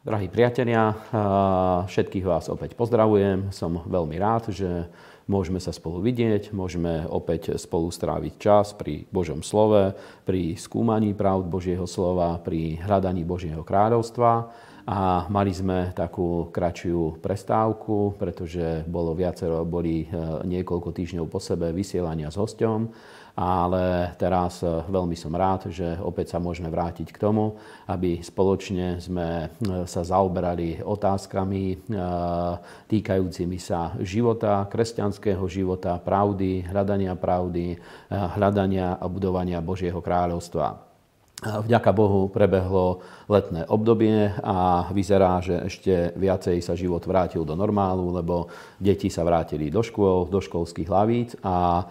Drahí priatelia, všetkých vás opäť pozdravujem. Som veľmi rád, že môžeme sa spolu vidieť, môžeme opäť spolu stráviť čas pri Božom slove, pri skúmaní pravd Božieho slova, pri hľadaní Božieho kráľovstva. A mali sme takú kratšiu prestávku, pretože bolo viacero, boli e, niekoľko týždňov po sebe vysielania s hosťom ale teraz eh, veľmi som rád, že opäť sa môžeme vrátiť k tomu, aby spoločne sme eh, sa zaoberali otázkami eh, týkajúcimi sa života, kresťanského života, pravdy, hľadania pravdy, hľadania a budovania Božieho kráľovstva. Vďaka Bohu prebehlo letné obdobie a vyzerá, že ešte viacej sa život vrátil do normálu, lebo deti sa vrátili do škôl, do školských hlavíc a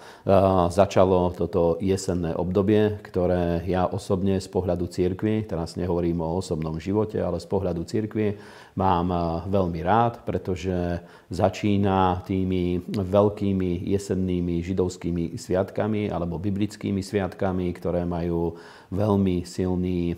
začalo toto jesenné obdobie, ktoré ja osobne z pohľadu církvy, teraz nehovorím o osobnom živote, ale z pohľadu církvy mám veľmi rád, pretože začína tými veľkými jesennými židovskými sviatkami alebo biblickými sviatkami, ktoré majú veľmi silný e,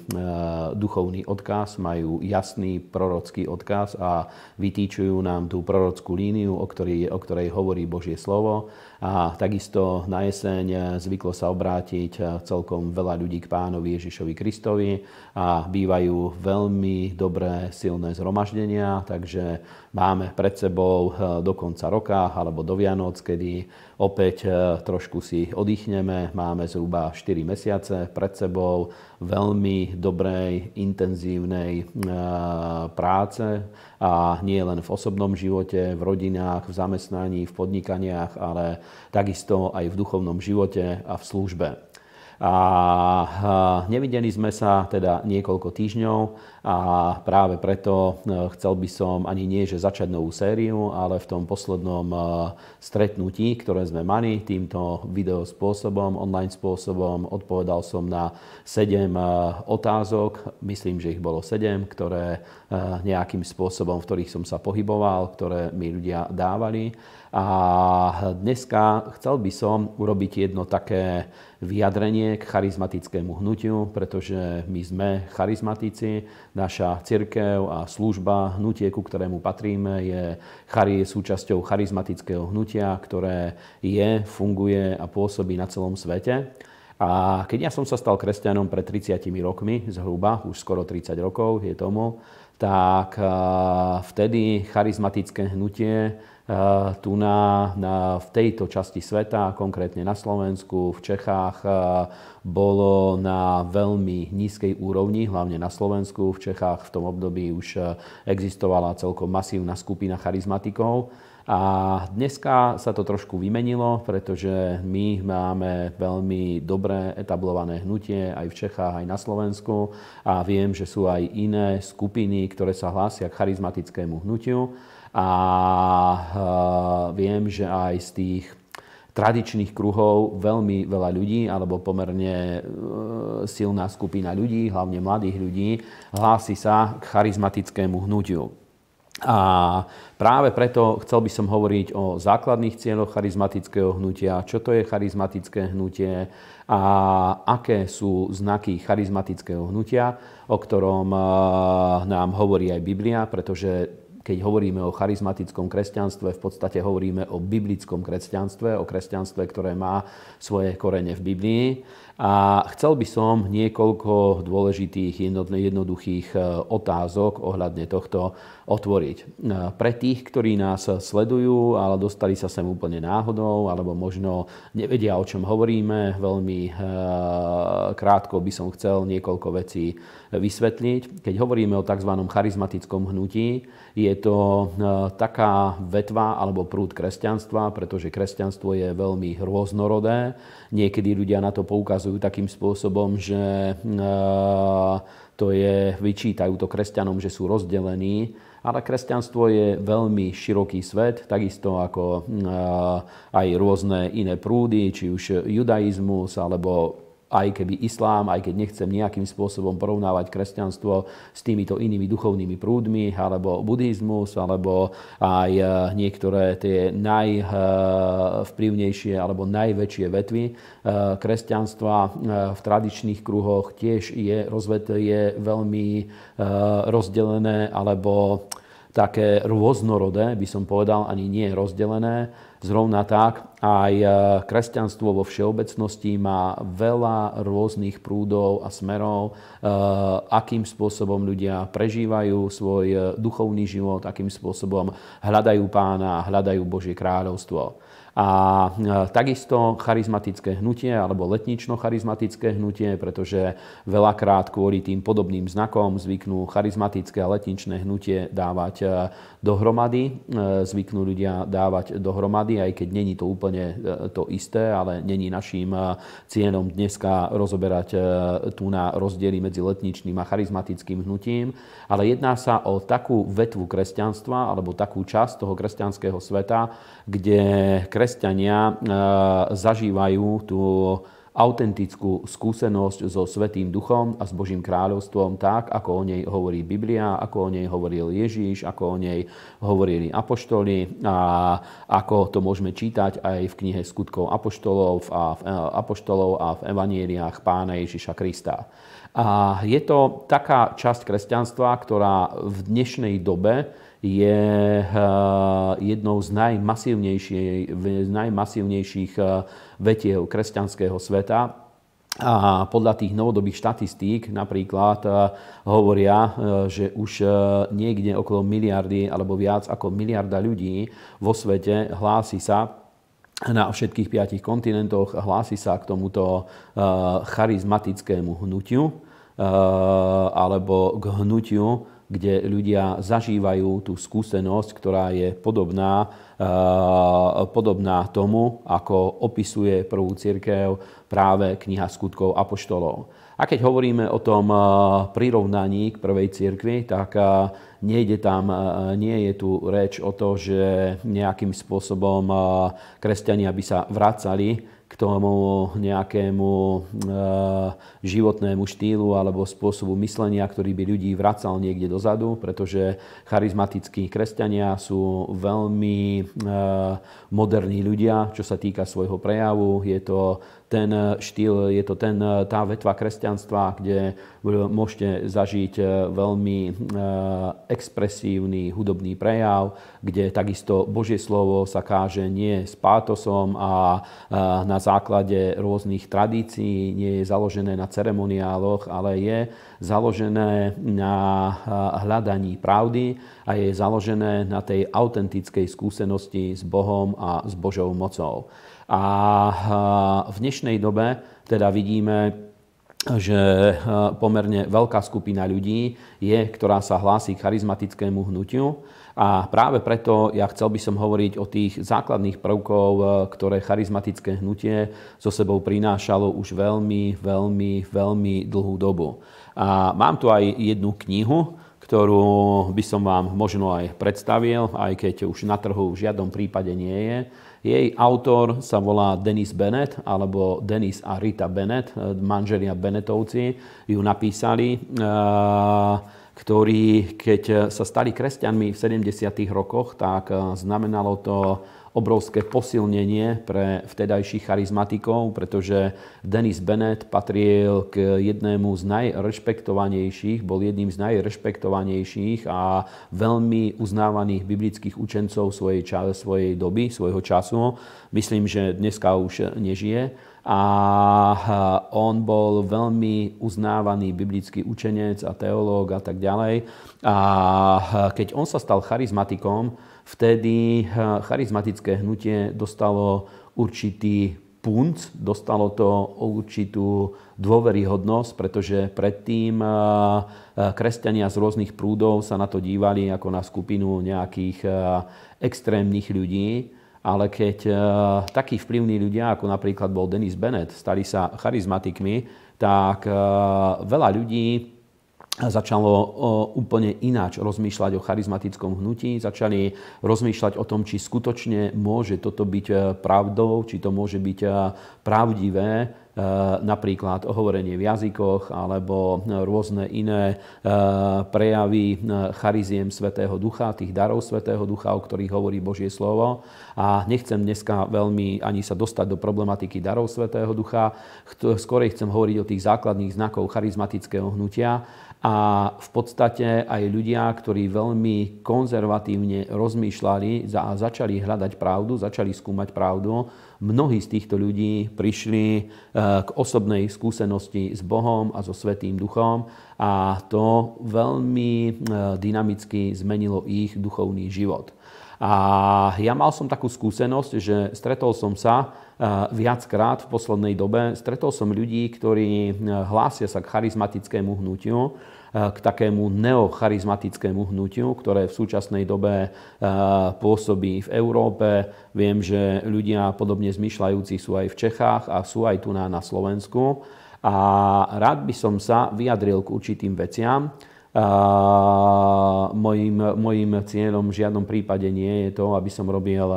duchovný odkaz, majú jasný prorocký odkaz a vytýčujú nám tú prorockú líniu, o ktorej, o ktorej hovorí Božie slovo. A takisto na jeseň zvyklo sa obrátiť e, celkom veľa ľudí k pánovi Ježišovi Kristovi a bývajú veľmi dobré, silné zhromaždenia, takže máme pred sebou e, do konca roka alebo do Vianoc, kedy opäť trošku si oddychneme. Máme zhruba 4 mesiace pred sebou veľmi dobrej, intenzívnej práce a nie len v osobnom živote, v rodinách, v zamestnaní, v podnikaniach, ale takisto aj v duchovnom živote a v službe. A nevideli sme sa teda niekoľko týždňov a práve preto e, chcel by som ani nie, že začať novú sériu, ale v tom poslednom e, stretnutí, ktoré sme mali týmto video spôsobom, online spôsobom, odpovedal som na 7 e, otázok, myslím, že ich bolo 7, ktoré nejakým spôsobom, v ktorých som sa pohyboval, ktoré mi ľudia dávali. A dneska chcel by som urobiť jedno také vyjadrenie k charizmatickému hnutiu, pretože my sme charizmatici, naša cirkev a služba, hnutie, ku ktorému patríme, je, je súčasťou charizmatického hnutia, ktoré je, funguje a pôsobí na celom svete. A keď ja som sa stal kresťanom pred 30 rokmi, zhruba, už skoro 30 rokov je tomu, tak vtedy charizmatické hnutie tu na, na, v tejto časti sveta, konkrétne na Slovensku, v Čechách, bolo na veľmi nízkej úrovni, hlavne na Slovensku. V Čechách v tom období už existovala celkom masívna skupina charizmatikov. A dneska sa to trošku vymenilo, pretože my máme veľmi dobré etablované hnutie aj v Čechách, aj na Slovensku a viem, že sú aj iné skupiny, ktoré sa hlásia k charizmatickému hnutiu a viem, že aj z tých tradičných kruhov veľmi veľa ľudí, alebo pomerne e, silná skupina ľudí, hlavne mladých ľudí, hlási sa k charizmatickému hnutiu. A práve preto chcel by som hovoriť o základných cieľoch charizmatického hnutia, čo to je charizmatické hnutie a aké sú znaky charizmatického hnutia, o ktorom e, nám hovorí aj Biblia, pretože keď hovoríme o charizmatickom kresťanstve, v podstate hovoríme o biblickom kresťanstve, o kresťanstve, ktoré má svoje korene v Biblii. A chcel by som niekoľko dôležitých jednoduchých e, otázok ohľadne tohto otvoriť. E, pre tých, ktorí nás sledujú, ale dostali sa sem úplne náhodou, alebo možno nevedia, o čom hovoríme, veľmi e, krátko by som chcel niekoľko vecí vysvetliť. Keď hovoríme o tzv. charizmatickom hnutí, je to taká vetva alebo prúd kresťanstva, pretože kresťanstvo je veľmi rôznorodé. Niekedy ľudia na to poukazujú ukazujú takým spôsobom, že to je, vyčítajú to kresťanom, že sú rozdelení, ale kresťanstvo je veľmi široký svet, takisto ako aj rôzne iné prúdy, či už judaizmus alebo aj keby islám, aj keď nechcem nejakým spôsobom porovnávať kresťanstvo s týmito inými duchovnými prúdmi, alebo buddhizmus, alebo aj e, niektoré tie najvplyvnejšie alebo najväčšie vetvy e, kresťanstva e, v tradičných kruhoch tiež je, rozvet, je veľmi rozdelené alebo také rôznorodé, by som povedal, ani nie rozdelené. Zrovna tak aj e, kresťanstvo vo všeobecnosti má veľa rôznych prúdov a smerov, e, akým spôsobom ľudia prežívajú svoj e, duchovný život, akým spôsobom hľadajú pána, hľadajú Božie kráľovstvo. A takisto charizmatické hnutie alebo letnično-charizmatické hnutie, pretože veľakrát kvôli tým podobným znakom zvyknú charizmatické a letničné hnutie dávať dohromady, zvyknú ľudia dávať dohromady, aj keď není to úplne to isté, ale není našim cieľom dneska rozoberať tu na rozdiely medzi letničným a charizmatickým hnutím, ale jedná sa o takú vetvu kresťanstva alebo takú časť toho kresťanského sveta, kde kresťania e, zažívajú tú autentickú skúsenosť so Svetým Duchom a s Božím kráľovstvom tak, ako o nej hovorí Biblia, ako o nej hovoril Ježíš, ako o nej hovorili apoštoli a ako to môžeme čítať aj v knihe skutkov apoštolov a v, e, apoštolov a v evanieliách pána Ježiša Krista. A je to taká časť kresťanstva, ktorá v dnešnej dobe je eh, jednou z z najmasívnejších eh, vetiev kresťanského sveta. A podľa tých novodobých štatistík napríklad eh, hovoria, že už niekde okolo miliardy alebo viac ako miliarda ľudí vo svete hlási sa na všetkých piatich kontinentoch hlási sa k tomuto charizmatickému hnutiu alebo k hnutiu, kde ľudia zažívajú tú skúsenosť, ktorá je podobná, eh, podobná tomu, ako opisuje prvú církev práve kniha skutkov apoštolov. A keď hovoríme o tom eh, prirovnaní k prvej cirkvi, tak eh, nejde tam, nie je tu reč o to, že nejakým spôsobom kresťania by sa vracali k tomu nejakému e, životnému štýlu alebo spôsobu myslenia, ktorý by ľudí vracal niekde dozadu, pretože charizmatickí kresťania sú veľmi e, moderní ľudia, čo sa týka svojho prejavu. Je to ten štýl, je to ten, tá vetva kresťanstva, kde môžete zažiť veľmi expresívny hudobný prejav, kde takisto Božie slovo sa káže nie s pátosom a na základe rôznych tradícií, nie je založené na ceremoniáloch, ale je založené na hľadaní pravdy a je založené na tej autentickej skúsenosti s Bohom a s Božou mocou. A v dnešnej dobe teda vidíme, že pomerne veľká skupina ľudí je, ktorá sa hlási k charizmatickému hnutiu. A práve preto ja chcel by som hovoriť o tých základných prvkov, ktoré charizmatické hnutie so sebou prinášalo už veľmi, veľmi, veľmi dlhú dobu. A mám tu aj jednu knihu, ktorú by som vám možno aj predstavil, aj keď už na trhu v žiadnom prípade nie je. Jej autor sa volá Denis Bennett, alebo Denis a Rita Bennett, eh, manželia Bennettovci, ju napísali, eh, ktorí, keď sa stali kresťanmi v 70. rokoch, tak eh, znamenalo to obrovské posilnenie pre vtedajších charizmatikov, pretože Dennis Bennett patril k jednému z najrešpektovanejších, bol jedným z najrešpektovanejších a veľmi uznávaných biblických učencov svojej, svojej doby, svojho času. Myslím, že dneska už nežije a on bol veľmi uznávaný biblický učenec a teológ a tak ďalej. A keď on sa stal charizmatikom, vtedy charizmatické hnutie dostalo určitý punc, dostalo to určitú dôveryhodnosť, pretože predtým kresťania z rôznych prúdov sa na to dívali ako na skupinu nejakých extrémnych ľudí, ale keď takí vplyvní ľudia, ako napríklad bol Denis Bennett, stali sa charizmatikmi, tak veľa ľudí začalo úplne ináč rozmýšľať o charizmatickom hnutí, začali rozmýšľať o tom, či skutočne môže toto byť e, pravdou, či to môže byť e, pravdivé, napríklad hovorenie v jazykoch alebo rôzne iné prejavy chariziem Svetého Ducha, tých darov Svetého Ducha, o ktorých hovorí Božie slovo. A nechcem dneska veľmi ani sa dostať do problematiky darov Svetého Ducha, skorej chcem hovoriť o tých základných znakov charizmatického hnutia a v podstate aj ľudia, ktorí veľmi konzervatívne rozmýšľali a začali hľadať pravdu, začali skúmať pravdu, mnohí z týchto ľudí prišli e, k osobnej skúsenosti s Bohom a so Svetým Duchom a to veľmi e, dynamicky zmenilo ich duchovný život. A ja mal som takú skúsenosť, že stretol som sa e, viackrát v poslednej dobe, stretol som ľudí, ktorí hlásia sa k charizmatickému hnutiu, k takému neocharizmatickému hnutiu, ktoré v súčasnej dobe pôsobí v Európe. Viem, že ľudia podobne zmyšľajúci sú aj v Čechách a sú aj tu na, na Slovensku. A rád by som sa vyjadril k určitým veciam. Mojím, mojím cieľom v žiadnom prípade nie je to, aby som robil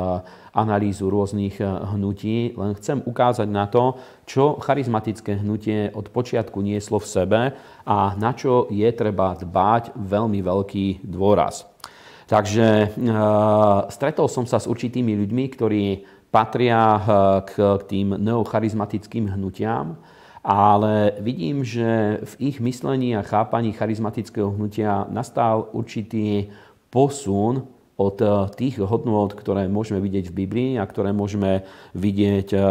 analýzu rôznych hnutí, len chcem ukázať na to, čo charizmatické hnutie od počiatku nieslo v sebe a na čo je treba dbať veľmi veľký dôraz. Takže stretol som sa s určitými ľuďmi, ktorí patria k tým neocharizmatickým hnutiam, ale vidím, že v ich myslení a chápaní charizmatického hnutia nastal určitý posun od eh, tých hodnôt, ktoré môžeme vidieť v Biblii a ktoré môžeme vidieť eh,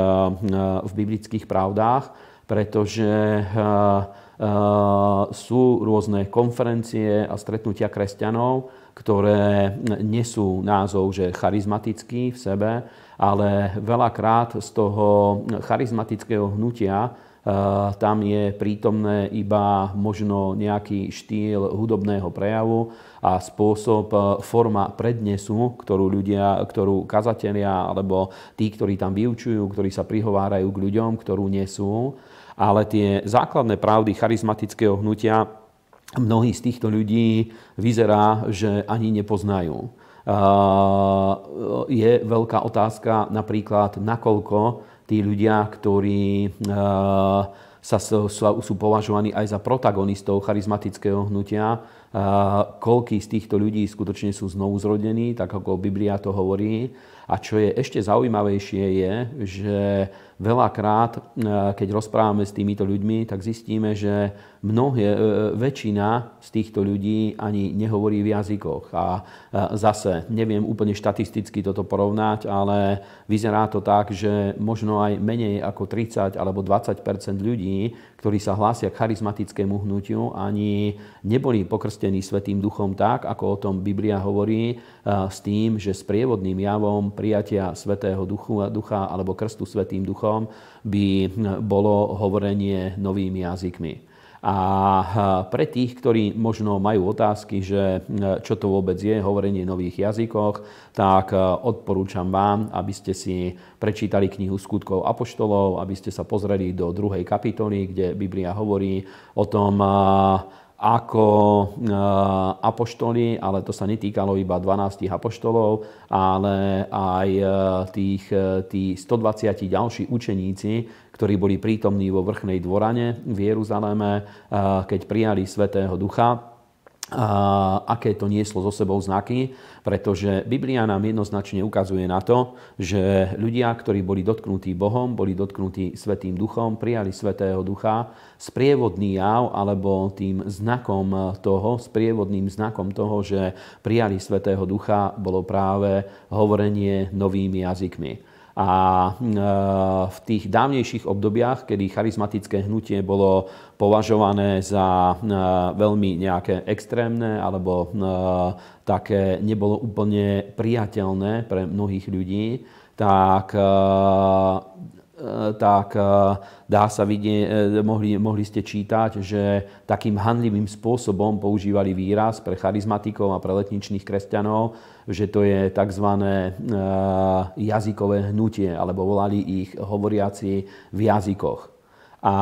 v biblických pravdách, pretože eh, sú rôzne konferencie a stretnutia kresťanov, ktoré nesú názov, že charizmatický v sebe, ale veľakrát z toho charizmatického hnutia tam je prítomné iba možno nejaký štýl hudobného prejavu a spôsob, e, forma prednesu, ktorú ľudia, ktorú kazatelia alebo tí, ktorí tam vyučujú, ktorí sa prihovárajú k ľuďom, ktorú nesú. Ale tie základné pravdy charizmatického hnutia mnohí z týchto ľudí vyzerá, že ani nepoznajú. Je veľká otázka napríklad, nakoľko tí ľudia, ktorí eh, sa, sú považovaní aj za protagonistov charizmatického hnutia, eh, koľký z týchto ľudí skutočne sú znovu zrodení, tak ako Biblia to hovorí. A čo je ešte zaujímavejšie je, že veľakrát, eh, keď rozprávame s týmito ľuďmi, tak zistíme, že mnohé, e, väčšina z týchto ľudí ani nehovorí v jazykoch. A e, zase neviem úplne štatisticky toto porovnať, ale vyzerá to tak, že možno aj menej ako 30 alebo 20% ľudí, ktorí sa hlásia k charizmatickému hnutiu, ani neboli pokrstení Svetým duchom tak, ako o tom Biblia hovorí, e, s tým, že s prievodným javom prijatia Svetého ducha alebo krstu Svetým duchom by bolo hovorenie novými jazykmi. A pre tých, ktorí možno majú otázky, že čo to vôbec je hovorenie nových jazykoch, tak odporúčam vám, aby ste si prečítali knihu skutkov Apoštolov, aby ste sa pozreli do druhej kapitoly, kde Biblia hovorí o tom, ako apoštoli, ale to sa netýkalo iba 12 apoštolov, ale aj tých, tých 120 ďalší učeníci, ktorí boli prítomní vo vrchnej dvorane v Jeruzaléme, keď prijali Svetého Ducha aké to nieslo so sebou znaky, pretože Biblia nám jednoznačne ukazuje na to, že ľudia, ktorí boli dotknutí Bohom, boli dotknutí Svetým Duchom, prijali Svetého Ducha, sprievodný jav alebo tým znakom toho, sprievodným znakom toho, že prijali Svetého Ducha, bolo práve hovorenie novými jazykmi. A e, v tých dávnejších obdobiach, kedy charizmatické hnutie bolo považované za e, veľmi nejaké extrémne alebo e, také nebolo úplne priateľné pre mnohých ľudí, tak tak dá sa vidieť, mohli, mohli ste čítať, že takým handlivým spôsobom používali výraz pre charizmatikov a pre letničných kresťanov, že to je tzv. Jazykové hnutie, alebo volali ich hovoriaci v jazykoch. A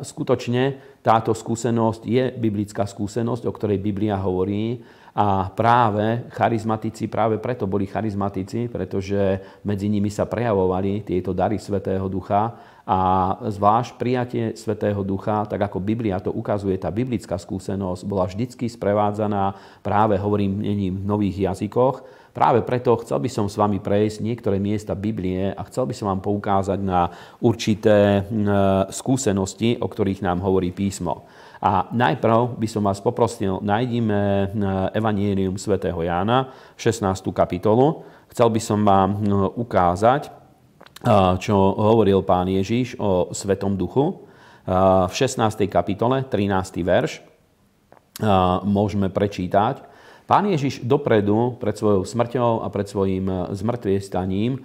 skutočne táto skúsenosť je biblická skúsenosť, o ktorej Biblia hovorí. A práve charizmatici, práve preto boli charizmatici, pretože medzi nimi sa prejavovali tieto dary Svetého Ducha a zvlášť prijatie Svetého Ducha, tak ako Biblia to ukazuje, tá biblická skúsenosť bola vždycky sprevádzaná práve, hovorím, nových jazykoch. Práve preto chcel by som s vami prejsť niektoré miesta Biblie a chcel by som vám poukázať na určité skúsenosti, o ktorých nám hovorí písmo. A najprv by som vás poprosil, nájdime Evangelium svätého Jána, 16. kapitolu. Chcel by som vám ukázať, čo hovoril pán Ježiš o Svetom duchu. V 16. kapitole, 13. verš, môžeme prečítať. Pán Ježiš dopredu, pred svojou smrťou a pred svojim zmrtviestaním,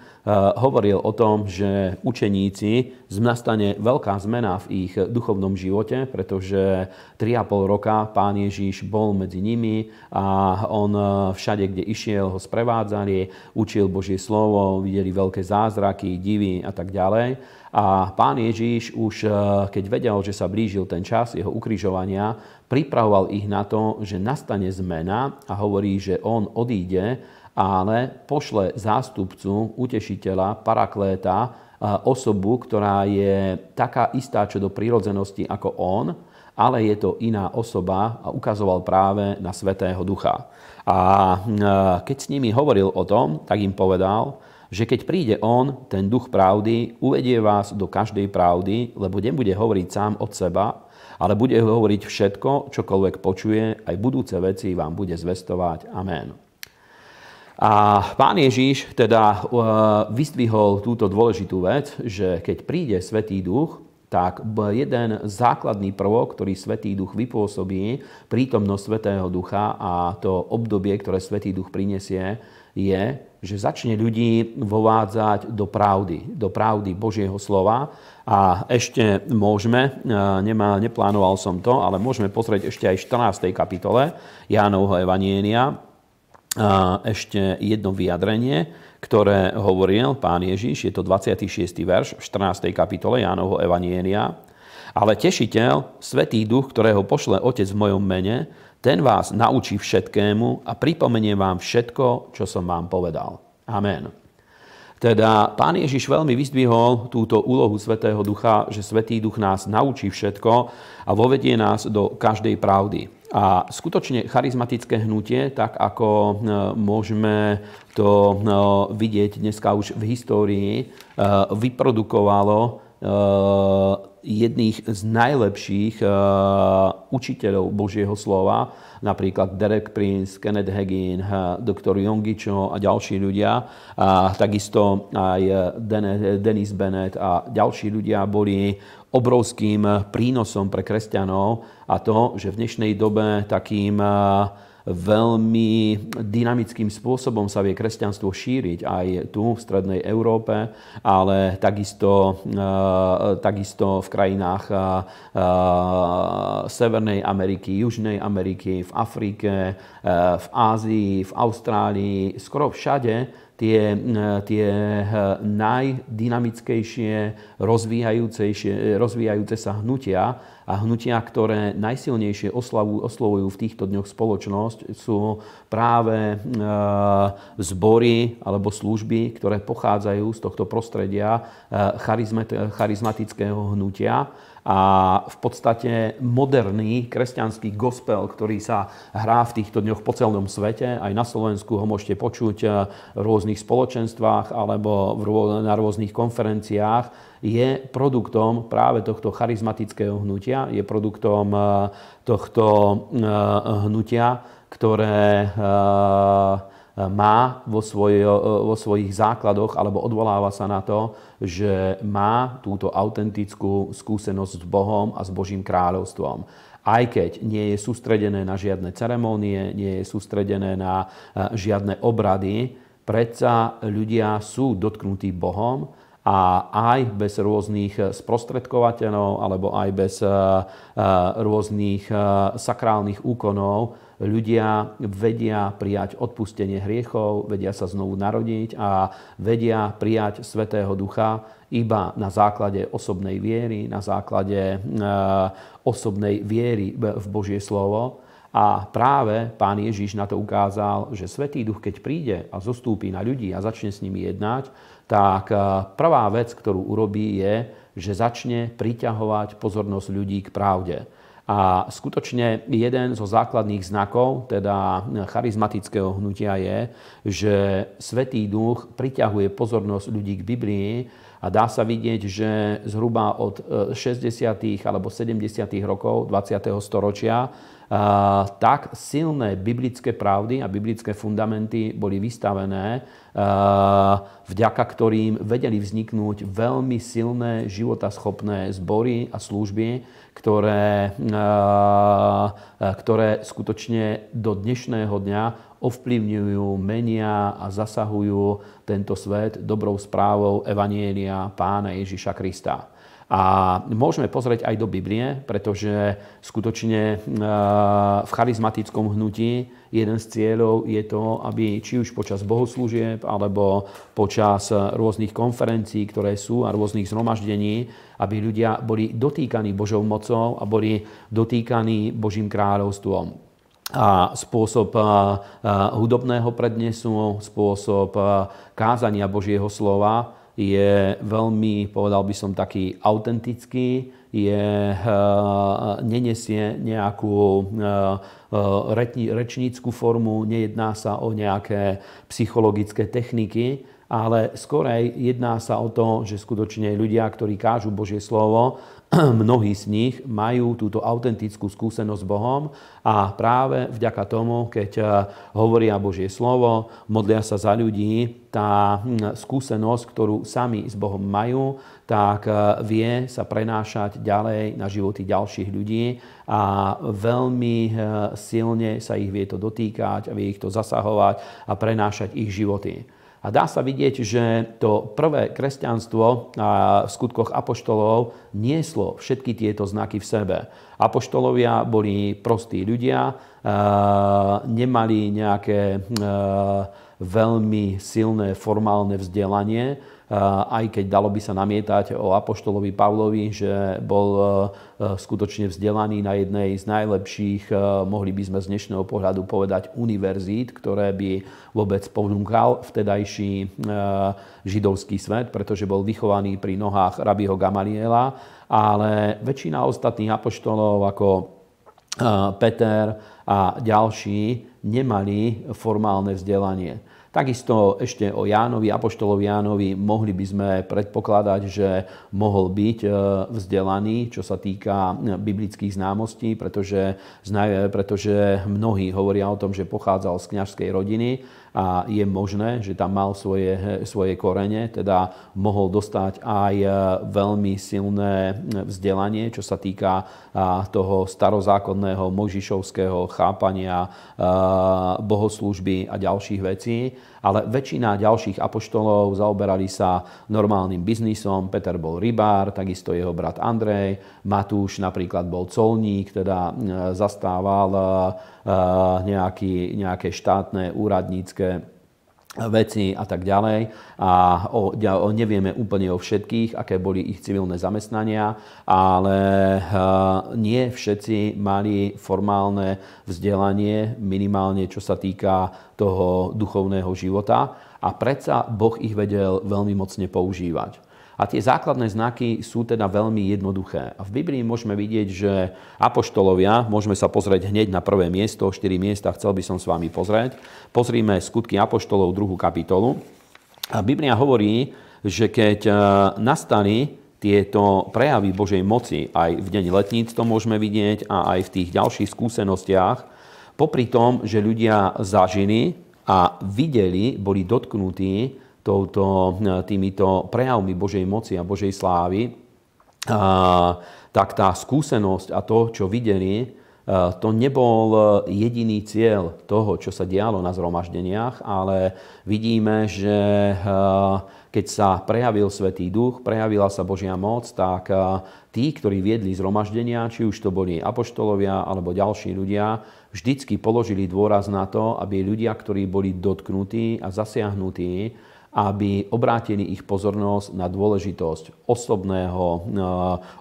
hovoril o tom, že učeníci nastane veľká zmena v ich duchovnom živote, pretože 3,5 roka pán Ježiš bol medzi nimi a on všade, kde išiel, ho sprevádzali, učil Božie slovo, videli veľké zázraky, divy a tak ďalej. A pán Ježíš už, keď vedel, že sa blížil ten čas jeho ukrižovania, pripravoval ich na to, že nastane zmena a hovorí, že on odíde, ale pošle zástupcu, utešiteľa, parakléta, osobu, ktorá je taká istá čo do prírodzenosti ako on, ale je to iná osoba a ukazoval práve na Svetého Ducha. A keď s nimi hovoril o tom, tak im povedal, že keď príde On, ten duch pravdy, uvedie vás do každej pravdy, lebo nebude hovoriť sám od seba, ale bude hovoriť všetko, čokoľvek počuje, aj budúce veci vám bude zvestovať. Amen. A pán Ježíš teda uh, vystvihol túto dôležitú vec, že keď príde Svetý Duch, tak jeden základný prvok, ktorý Svetý Duch vypôsobí, prítomnosť Svetého Ducha a to obdobie, ktoré Svetý Duch prinesie, je, že začne ľudí vovádzať do pravdy, do pravdy Božieho slova a ešte môžeme, e, nemá, neplánoval som to, ale môžeme pozrieť ešte aj v 14. kapitole Jánovho Evanienia e, ešte jedno vyjadrenie, ktoré hovoril pán Ježiš, je to 26. verš v 14. kapitole Jánovho Evanienia. Ale tešiteľ, Svetý duch, ktorého pošle Otec v mojom mene, ten vás naučí všetkému a pripomenie vám všetko, čo som vám povedal. Amen. Teda pán Ježiš veľmi vyzdvihol túto úlohu Svetého Ducha, že Svetý Duch nás naučí všetko a vovedie nás do každej pravdy. A skutočne charizmatické hnutie, tak ako e, môžeme to e, vidieť dneska už v histórii, e, vyprodukovalo jedných z najlepších učiteľov Božieho slova, napríklad Derek Prince, Kenneth Hagin, doktor Jongičo a ďalší ľudia. A takisto aj Dennis Bennett a ďalší ľudia boli obrovským prínosom pre kresťanov a to, že v dnešnej dobe takým veľmi dynamickým spôsobom sa vie kresťanstvo šíriť aj tu v strednej Európe, ale takisto, e, takisto v krajinách e, e, Severnej Ameriky, Južnej Ameriky, v Afrike, v Ázii, v Austrálii, skoro všade tie, tie najdynamickejšie, rozvíjajúce sa hnutia a hnutia, ktoré najsilnejšie oslovujú v týchto dňoch spoločnosť, sú práve e, zbory alebo služby, ktoré pochádzajú z tohto prostredia e, charizmatického hnutia a v podstate moderný kresťanský gospel, ktorý sa hrá v týchto dňoch po celom svete. Aj na Slovensku ho môžete počuť eh, v rôznych spoločenstvách alebo na rôznych konferenciách, je produktom práve tohto charizmatického hnutia, je produktom eh, tohto eh, hnutia, ktoré eh, má vo, svoj, vo svojich základoch alebo odvoláva sa na to, že má túto autentickú skúsenosť s Bohom a s Božím kráľovstvom. Aj keď nie je sústredené na žiadne ceremonie, nie je sústredené na žiadne obrady, predsa ľudia sú dotknutí Bohom a aj bez rôznych sprostredkovateľov alebo aj bez e, e, rôznych sakrálnych úkonov ľudia vedia prijať odpustenie hriechov, vedia sa znovu narodiť a vedia prijať Svetého Ducha iba na základe osobnej viery, na základe osobnej viery v Božie slovo. A práve pán Ježiš na to ukázal, že Svetý Duch, keď príde a zostúpi na ľudí a začne s nimi jednať, tak prvá vec, ktorú urobí, je, že začne priťahovať pozornosť ľudí k pravde. A skutočne jeden zo základných znakov, teda charizmatického hnutia je, že Svetý Duch priťahuje pozornosť ľudí k Biblii a dá sa vidieť, že zhruba od 60. E, alebo 70. rokov 20. storočia tak silné biblické pravdy a biblické fundamenty boli vystavené, vďaka ktorým vedeli vzniknúť veľmi silné, životaschopné zbory a služby, ktoré, ktoré skutočne do dnešného dňa ovplyvňujú, menia a zasahujú tento svet dobrou správou Evanielia Pána Ježiša Krista. A môžeme pozrieť aj do Biblie, pretože skutočne e, v charizmatickom hnutí jeden z cieľov je to, aby či už počas bohoslúžieb alebo počas rôznych konferencií, ktoré sú a rôznych zhromaždení, aby ľudia boli dotýkaní Božou mocou a boli dotýkaní Božím kráľovstvom. A spôsob e, e, hudobného prednesu, spôsob kázania Božieho slova je veľmi, povedal by som, taký autentický, je, eh, nenesie nejakú eh, eh, rečnícku formu, nejedná sa o nejaké psychologické techniky, ale skorej jedná sa o to, že skutočne ľudia, ktorí kážu Božie slovo, mnohí z nich majú túto autentickú skúsenosť s Bohom a práve vďaka tomu, keď eh, hovoria Božie slovo, modlia sa za ľudí, tá hm, skúsenosť, ktorú sami s Bohom majú, tak eh, vie sa prenášať ďalej na životy ďalších ľudí a veľmi eh, silne sa ich vie to dotýkať vie ich to zasahovať a prenášať ich životy. A dá sa vidieť, že to prvé kresťanstvo v skutkoch apoštolov nieslo všetky tieto znaky v sebe. Apoštolovia boli prostí ľudia, nemali nejaké veľmi silné formálne vzdelanie, aj keď dalo by sa namietať o Apoštolovi Pavlovi, že bol e, e, skutočne vzdelaný na jednej z najlepších, mohli by sme z dnešného pohľadu povedať, univerzít, ktoré by vôbec ponúkal vtedajší židovský svet, pretože bol vychovaný pri nohách rabiho Gamaliela, ale väčšina ostatných apoštolov ako Peter a ďalší nemali formálne vzdelanie. Takisto ešte o Jánovi, Apoštolovi Jánovi, mohli by sme predpokladať, že mohol byť e, vzdelaný, čo sa týka e, biblických známostí, pretože, pretože mnohí hovoria o tom, že pochádzal z kňažskej rodiny a je možné, že tam mal svoje, svoje korene, teda mohol dostať aj e, veľmi silné vzdelanie, čo sa týka toho starozákonného možišovského chápania bohoslúžby a ďalších vecí ale väčšina ďalších apoštolov zaoberali sa normálnym biznisom. Peter bol rybár, takisto jeho brat Andrej. Matúš napríklad bol colník, teda e, zastával e, nejaký, nejaké štátne úradnícke veci a tak ďalej. A o, o, nevieme úplne o všetkých, aké boli ich civilné zamestnania, ale uh, nie všetci mali formálne vzdelanie, minimálne čo sa týka toho duchovného života. A predsa Boh ich vedel veľmi mocne používať. A tie základné znaky sú teda veľmi jednoduché. A v Biblii môžeme vidieť, že apoštolovia, môžeme sa pozrieť hneď na prvé miesto, štyri miesta chcel by som s vami pozrieť. Pozrime skutky apoštolov, druhú kapitolu. A Biblia hovorí, že keď e, nastali tieto prejavy Božej moci, aj v deň letníc to môžeme vidieť a aj v tých ďalších skúsenostiach, popri tom, že ľudia zažili a videli, boli dotknutí touto, e, týmito prejavmi Božej moci a Božej slávy, a, tak tá skúsenosť a to, čo videli, to nebol jediný cieľ toho, čo sa dialo na zhromaždeniach, ale vidíme, že keď sa prejavil Svetý Duch, prejavila sa Božia moc, tak tí, ktorí viedli zhromaždenia, či už to boli apoštolovia alebo ďalší ľudia, vždycky položili dôraz na to, aby ľudia, ktorí boli dotknutí a zasiahnutí, aby obrátili ich pozornosť na dôležitosť osobného,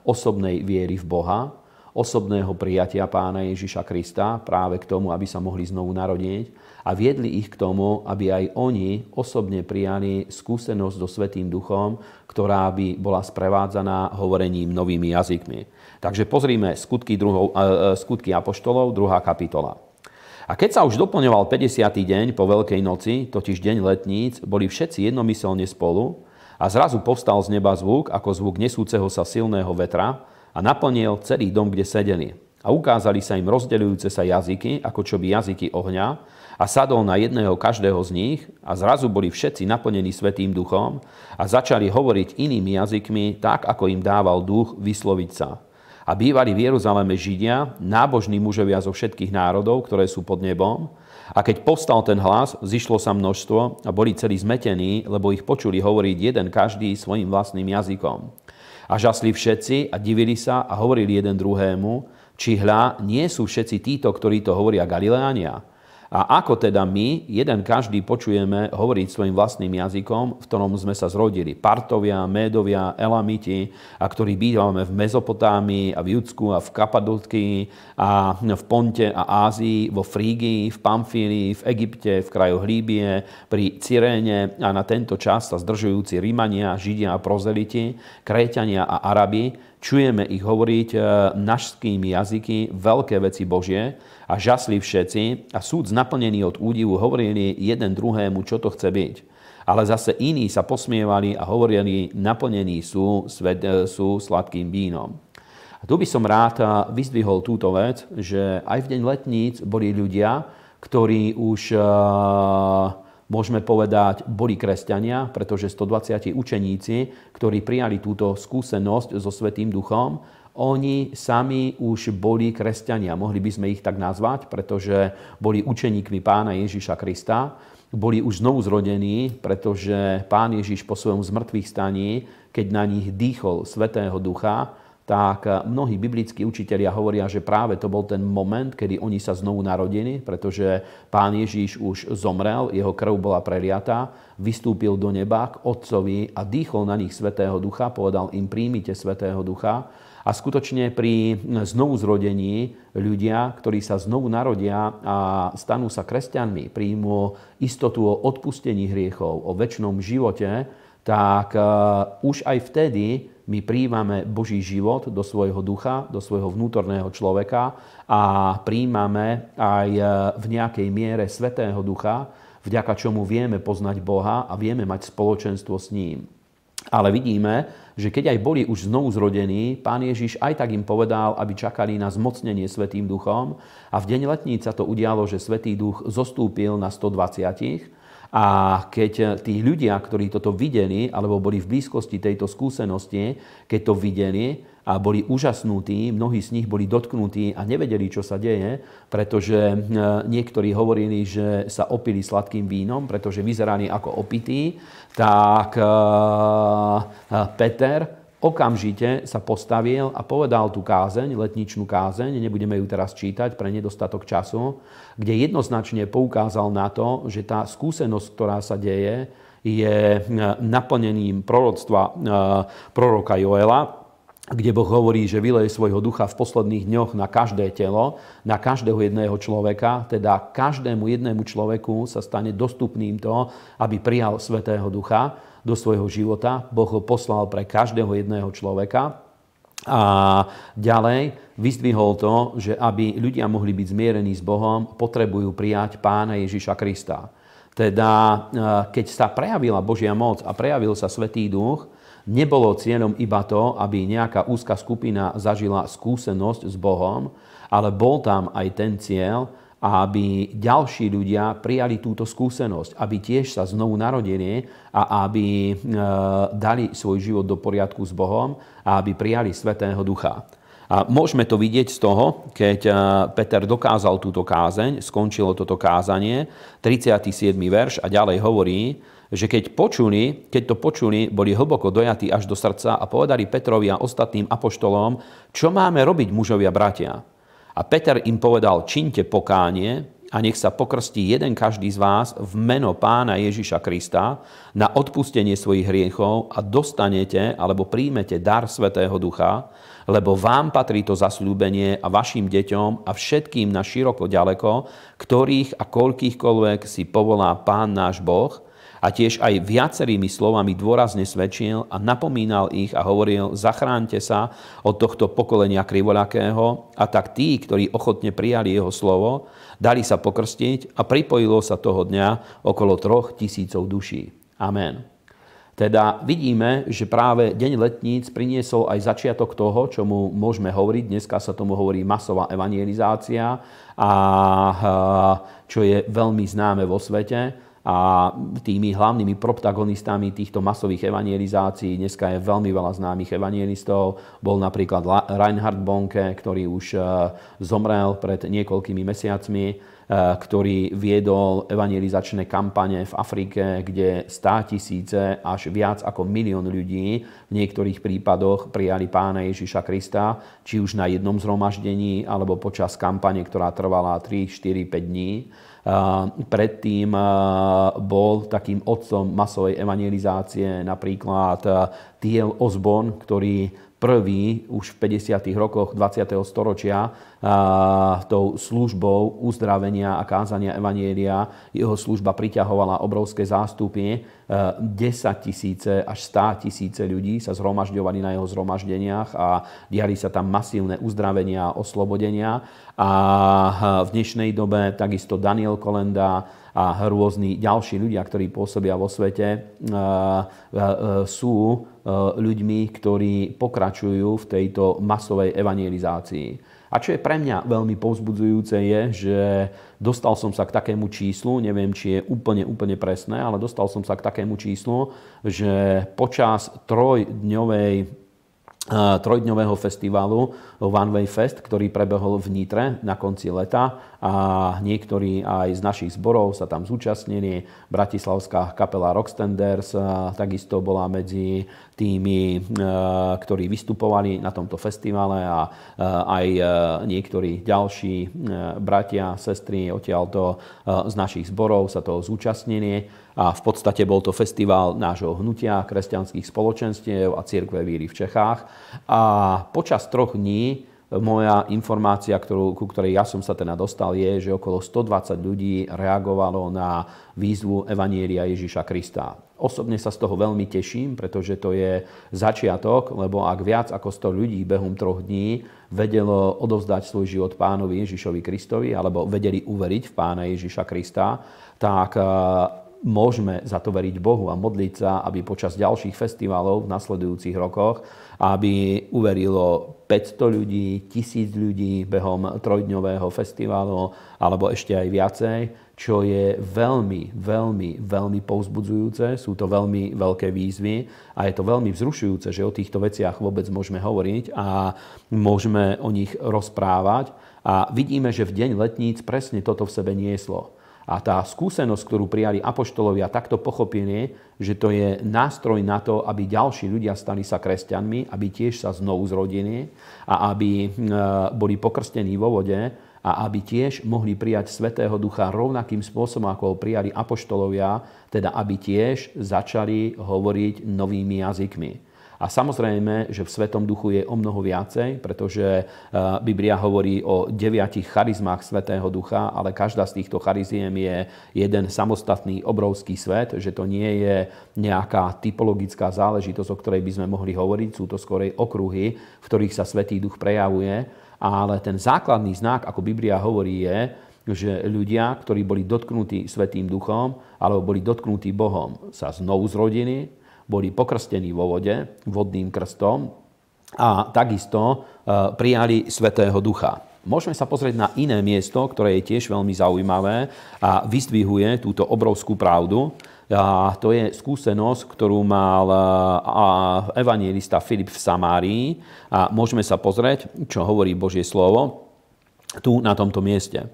osobnej viery v Boha, osobného prijatia pána Ježiša Krista práve k tomu, aby sa mohli znovu narodiť a viedli ich k tomu, aby aj oni osobne prijali skúsenosť so Svetým duchom, ktorá by bola sprevádzaná hovorením novými jazykmi. Takže pozrime skutky, druhou, e, skutky Apoštolov, druhá kapitola. A keď sa už doplňoval 50. deň po Veľkej noci, totiž deň letníc, boli všetci jednomyselne spolu a zrazu povstal z neba zvuk, ako zvuk nesúceho sa silného vetra a naplnil celý dom, kde sedeli. A ukázali sa im rozdeľujúce sa jazyky, ako čo by jazyky ohňa, a sadol na jedného každého z nich a zrazu boli všetci naplnení Svetým duchom a začali hovoriť inými jazykmi tak, ako im dával duch vysloviť sa. A bývali v Jeruzaleme Židia, nábožní mužovia zo všetkých národov, ktoré sú pod nebom. A keď povstal ten hlas, zišlo sa množstvo a boli celí zmetení, lebo ich počuli hovoriť jeden každý svojim vlastným jazykom. A žasli všetci a divili sa a hovorili jeden druhému, či hľa nie sú všetci títo, ktorí to hovoria Galileánia. A ako teda my, jeden každý počujeme hovoriť svojim vlastným jazykom, v ktorom sme sa zrodili. Partovia, Médovia, Elamiti, a ktorí bývame v Mezopotámii a v Judsku a v Kapadokii a v Ponte a Ázii, vo Frígii, v Pamfílii, v Egypte, v kraju Hlíbie, pri Cyréne a na tento čas sa zdržujúci Rímania, Židia a prozeliti, Kréťania a Arabi, čujeme ich hovoriť e, našskými jazyky veľké veci Božie, a žasli všetci a súd naplnený od údivu hovorili jeden druhému, čo to chce byť. Ale zase iní sa posmievali a hovorili, naplnení sú, svet, sú sladkým vínom. A tu by som rád vyzdvihol túto vec, že aj v deň letníc boli ľudia, ktorí už, môžeme povedať, boli kresťania, pretože 120 učeníci, ktorí prijali túto skúsenosť so Svetým duchom, oni sami už boli kresťania, mohli by sme ich tak nazvať, pretože boli učeníkmi pána Ježiša Krista, boli už znovu zrodení, pretože pán Ježiš po svojom zmrtvých staní, keď na nich dýchol Svetého Ducha, tak mnohí biblickí učitelia hovoria, že práve to bol ten moment, kedy oni sa znovu narodili, pretože pán Ježíš už zomrel, jeho krv bola preliatá, vystúpil do neba k Otcovi a dýchol na nich Svetého Ducha, povedal im príjmite Svetého Ducha. A skutočne pri znovu zrodení ľudia, ktorí sa znovu narodia a stanú sa kresťanmi, príjmu istotu o odpustení hriechov, o väčšnom živote, tak e, už aj vtedy my príjmame Boží život do svojho ducha, do svojho vnútorného človeka a príjmame aj e, v nejakej miere Svetého ducha, vďaka čomu vieme poznať Boha a vieme mať spoločenstvo s ním. Ale vidíme, že keď aj boli už znovu zrodení, pán Ježiš aj tak im povedal, aby čakali na zmocnenie Svetým duchom. A v deň letníc sa to udialo, že Svetý duch zostúpil na 120 a keď tí ľudia, ktorí toto videli, alebo boli v blízkosti tejto skúsenosti, keď to videli, a boli úžasnutí, mnohí z nich boli dotknutí a nevedeli, čo sa deje, pretože e, niektorí hovorili, že sa opili sladkým vínom, pretože vyzerali ako opití, tak e, e, Peter okamžite sa postavil a povedal tú kázeň, letničnú kázeň, nebudeme ju teraz čítať pre nedostatok času, kde jednoznačne poukázal na to, že tá skúsenosť, ktorá sa deje, je naplnením proroctva proroka Joela, kde Boh hovorí, že vyleje svojho ducha v posledných dňoch na každé telo, na každého jedného človeka, teda každému jednému človeku sa stane dostupným to, aby prijal Svetého ducha do svojho života. Boh ho poslal pre každého jedného človeka. A ďalej vyzdvihol to, že aby ľudia mohli byť zmierení s Bohom, potrebujú prijať Pána Ježiša Krista. Teda, e, keď sa prejavila Božia moc a prejavil sa Svetý duch, Nebolo cieľom iba to, aby nejaká úzka skupina zažila skúsenosť s Bohom, ale bol tam aj ten cieľ, aby ďalší ľudia prijali túto skúsenosť, aby tiež sa znovu narodili a aby e, dali svoj život do poriadku s Bohom a aby prijali Svetého Ducha. A môžeme to vidieť z toho, keď Peter dokázal túto kázeň, skončilo toto kázanie, 37. verš a ďalej hovorí, že keď počuli, keď to počuli, boli hlboko dojatí až do srdca a povedali Petrovi a ostatným apoštolom, čo máme robiť mužovia bratia. A Peter im povedal, činte pokánie a nech sa pokrstí jeden každý z vás v meno pána Ježiša Krista na odpustenie svojich hriechov a dostanete alebo príjmete dar Svetého Ducha, lebo vám patrí to zasľúbenie a vašim deťom a všetkým na široko ďaleko, ktorých a koľkýchkoľvek si povolá Pán náš Boh, a tiež aj viacerými slovami dôrazne svedčil a napomínal ich a hovoril, zachránte sa od tohto pokolenia krivoľakého a tak tí, ktorí ochotne prijali jeho slovo, dali sa pokrstiť a pripojilo sa toho dňa okolo troch tisícov duší. Amen. Teda vidíme, že práve Deň letníc priniesol aj začiatok toho, čomu môžeme hovoriť. Dneska sa tomu hovorí masová evangelizácia, a čo je veľmi známe vo svete a tými hlavnými protagonistami týchto masových evangelizácií dneska je veľmi veľa známych evangelistov. Bol napríklad Reinhard Bonke, ktorý už e, zomrel pred niekoľkými mesiacmi, e, ktorý viedol evangelizačné kampane v Afrike, kde 100 tisíce až viac ako milión ľudí v niektorých prípadoch prijali pána Ježiša Krista, či už na jednom zhromaždení, alebo počas kampane, ktorá trvala 3, 4, 5 dní. Predtým bol takým otcom masovej evangelizácie napríklad Tiel Osborn, ktorý prvý už v 50. rokoch 20. storočia tou službou uzdravenia a kázania Evanielia. Jeho služba priťahovala obrovské zástupy. 10 tisíce až 100 tisíce ľudí sa zhromažďovali na jeho zhromaždeniach a diali sa tam masívne uzdravenia a oslobodenia. A v dnešnej dobe takisto Daniel Kolenda a rôzni ďalší ľudia, ktorí pôsobia vo svete, sú ľuďmi, ktorí pokračujú v tejto masovej evangelizácii. A čo je pre mňa veľmi povzbudzujúce je, že dostal som sa k takému číslu, neviem, či je úplne, úplne presné, ale dostal som sa k takému číslu, že počas trojdňovej trojdňového festivalu One Way Fest, ktorý prebehol v Nitre na konci leta a niektorí aj z našich zborov sa tam zúčastnili. Bratislavská kapela Rockstanders takisto bola medzi tými, ktorí vystupovali na tomto festivale a aj niektorí ďalší bratia, sestry odtiaľto z našich zborov sa toho zúčastnili a v podstate bol to festival nášho hnutia kresťanských spoločenstiev a církve víry v Čechách. A počas troch dní moja informácia, ktorú, ku ktorej ja som sa teda dostal, je, že okolo 120 ľudí reagovalo na výzvu Evanielia Ježiša Krista. Osobne sa z toho veľmi teším, pretože to je začiatok, lebo ak viac ako 100 ľudí behom troch dní vedelo odovzdať svoj život pánovi Ježišovi Kristovi alebo vedeli uveriť v pána Ježiša Krista, tak môžeme za to veriť Bohu a modliť sa, aby počas ďalších festivalov v nasledujúcich rokoch, aby uverilo 500 ľudí, 1000 ľudí behom trojdňového festivalu, alebo ešte aj viacej, čo je veľmi, veľmi, veľmi povzbudzujúce. Sú to veľmi veľké výzvy a je to veľmi vzrušujúce, že o týchto veciach vôbec môžeme hovoriť a môžeme o nich rozprávať. A vidíme, že v deň letníc presne toto v sebe nieslo a tá skúsenosť, ktorú prijali apoštolovia, takto pochopili, že to je nástroj na to, aby ďalší ľudia stali sa kresťanmi, aby tiež sa znovu zrodili a aby e, boli pokrstení vo vode a aby tiež mohli prijať Svetého Ducha rovnakým spôsobom, ako ho prijali apoštolovia, teda aby tiež začali hovoriť novými jazykmi. A samozrejme, že v Svetom duchu je o mnoho viacej, pretože e, Biblia hovorí o deviatich charizmách Svetého ducha, ale každá z týchto chariziem je jeden samostatný obrovský svet, že to nie je nejaká typologická záležitosť, o ktorej by sme mohli hovoriť, sú to skorej okruhy, v ktorých sa Svetý duch prejavuje, ale ten základný znak, ako Biblia hovorí, je, že ľudia, ktorí boli dotknutí Svetým duchom alebo boli dotknutí Bohom, sa znovu zrodili, boli pokrstení vo vode vodným krstom a takisto e, prijali Svetého Ducha. Môžeme sa pozrieť na iné miesto, ktoré je tiež veľmi zaujímavé a vyzdvihuje túto obrovskú pravdu. A to je skúsenosť, ktorú mal evangelista Filip v Samárii. A môžeme sa pozrieť, čo hovorí Božie slovo tu na tomto mieste.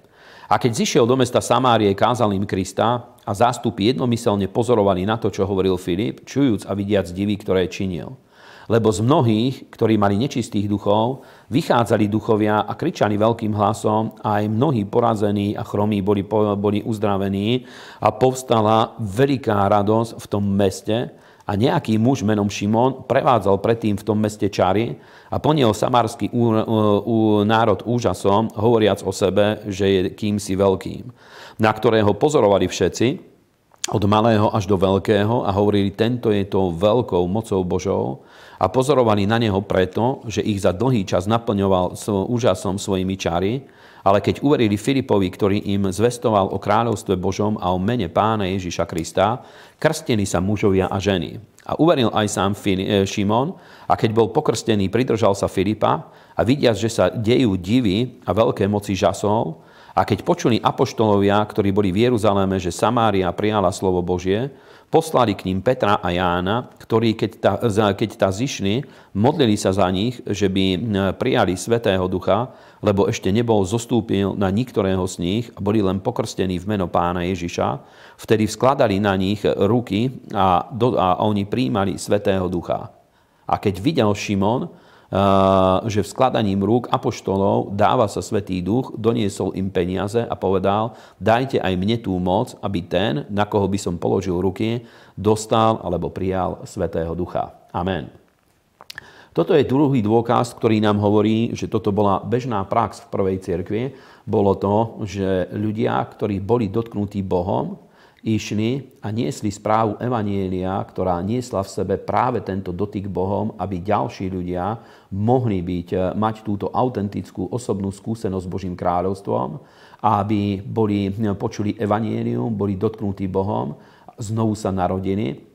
A keď zišiel do mesta Samárie, kázal im Krista a zástupy jednomyselne pozorovali na to, čo hovoril Filip, čujúc a vidiac divy, ktoré činil. Lebo z mnohých, ktorí mali nečistých duchov, vychádzali duchovia a kričali veľkým hlasom a aj mnohí porazení a chromí boli, boli uzdravení a povstala veľká radosť v tom meste a nejaký muž menom Šimon prevádzal predtým v tom meste čary a poniel samársky národ úžasom, hovoriac o sebe, že je kýmsi veľkým, na ktorého pozorovali všetci, od malého až do veľkého a hovorili, tento je to veľkou mocou Božou a pozorovali na neho preto, že ich za dlhý čas naplňoval úžasom svojimi čary, ale keď uverili Filipovi, ktorý im zvestoval o kráľovstve Božom a o mene pána Ježiša Krista, krstili sa mužovia a ženy. A uveril aj sám e, Šimon a keď bol pokrstený, pridržal sa Filipa a vidiac, že sa dejú divy a veľké moci žasol, a keď počuli apoštolovia, ktorí boli v Jeruzaléme, že Samária prijala slovo Božie, poslali k ním Petra a Jána, ktorí, keď ta, keď ta zišli, modlili sa za nich, že by prijali Svetého Ducha, lebo ešte nebol zostúpil na niektorého z nich a boli len pokrstení v meno pána Ježiša. Vtedy vskladali na nich ruky a, do, a oni príjmali Svetého Ducha. A keď videl Šimon, že v skladaním rúk apoštolov dáva sa Svetý duch, doniesol im peniaze a povedal, dajte aj mne tú moc, aby ten, na koho by som položil ruky, dostal alebo prijal Svetého ducha. Amen. Toto je druhý dôkaz, ktorý nám hovorí, že toto bola bežná prax v prvej cirkvi. Bolo to, že ľudia, ktorí boli dotknutí Bohom, išli a niesli správu Evanielia, ktorá niesla v sebe práve tento dotyk Bohom, aby ďalší ľudia mohli byť, eh, mať túto autentickú osobnú skúsenosť s Božím kráľovstvom, aby boli, eh, počuli Evanielium, boli dotknutí Bohom, znovu sa narodili,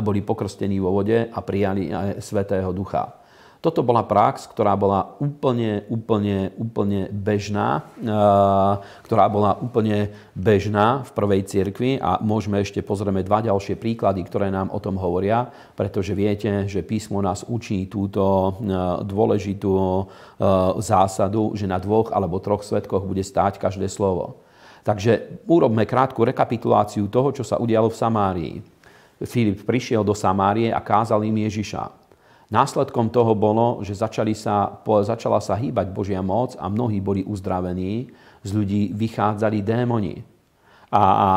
boli pokrstení vo vode a prijali Svetého Ducha. Toto bola prax, ktorá bola úplne, úplne, úplne bežná, eh, ktorá bola úplne bežná v prvej cirkvi a môžeme ešte pozrieme dva ďalšie príklady, ktoré nám o tom hovoria, pretože viete, že písmo nás učí túto eh, dôležitú eh, zásadu, že na dvoch alebo troch svetkoch bude stáť každé slovo. Takže urobme krátku rekapituláciu toho, čo sa udialo v Samárii. Filip prišiel do Samárie a kázal im Ježiša. Následkom toho bolo, že začali sa, začala sa hýbať Božia moc a mnohí boli uzdravení, z ľudí vychádzali démoni. A, a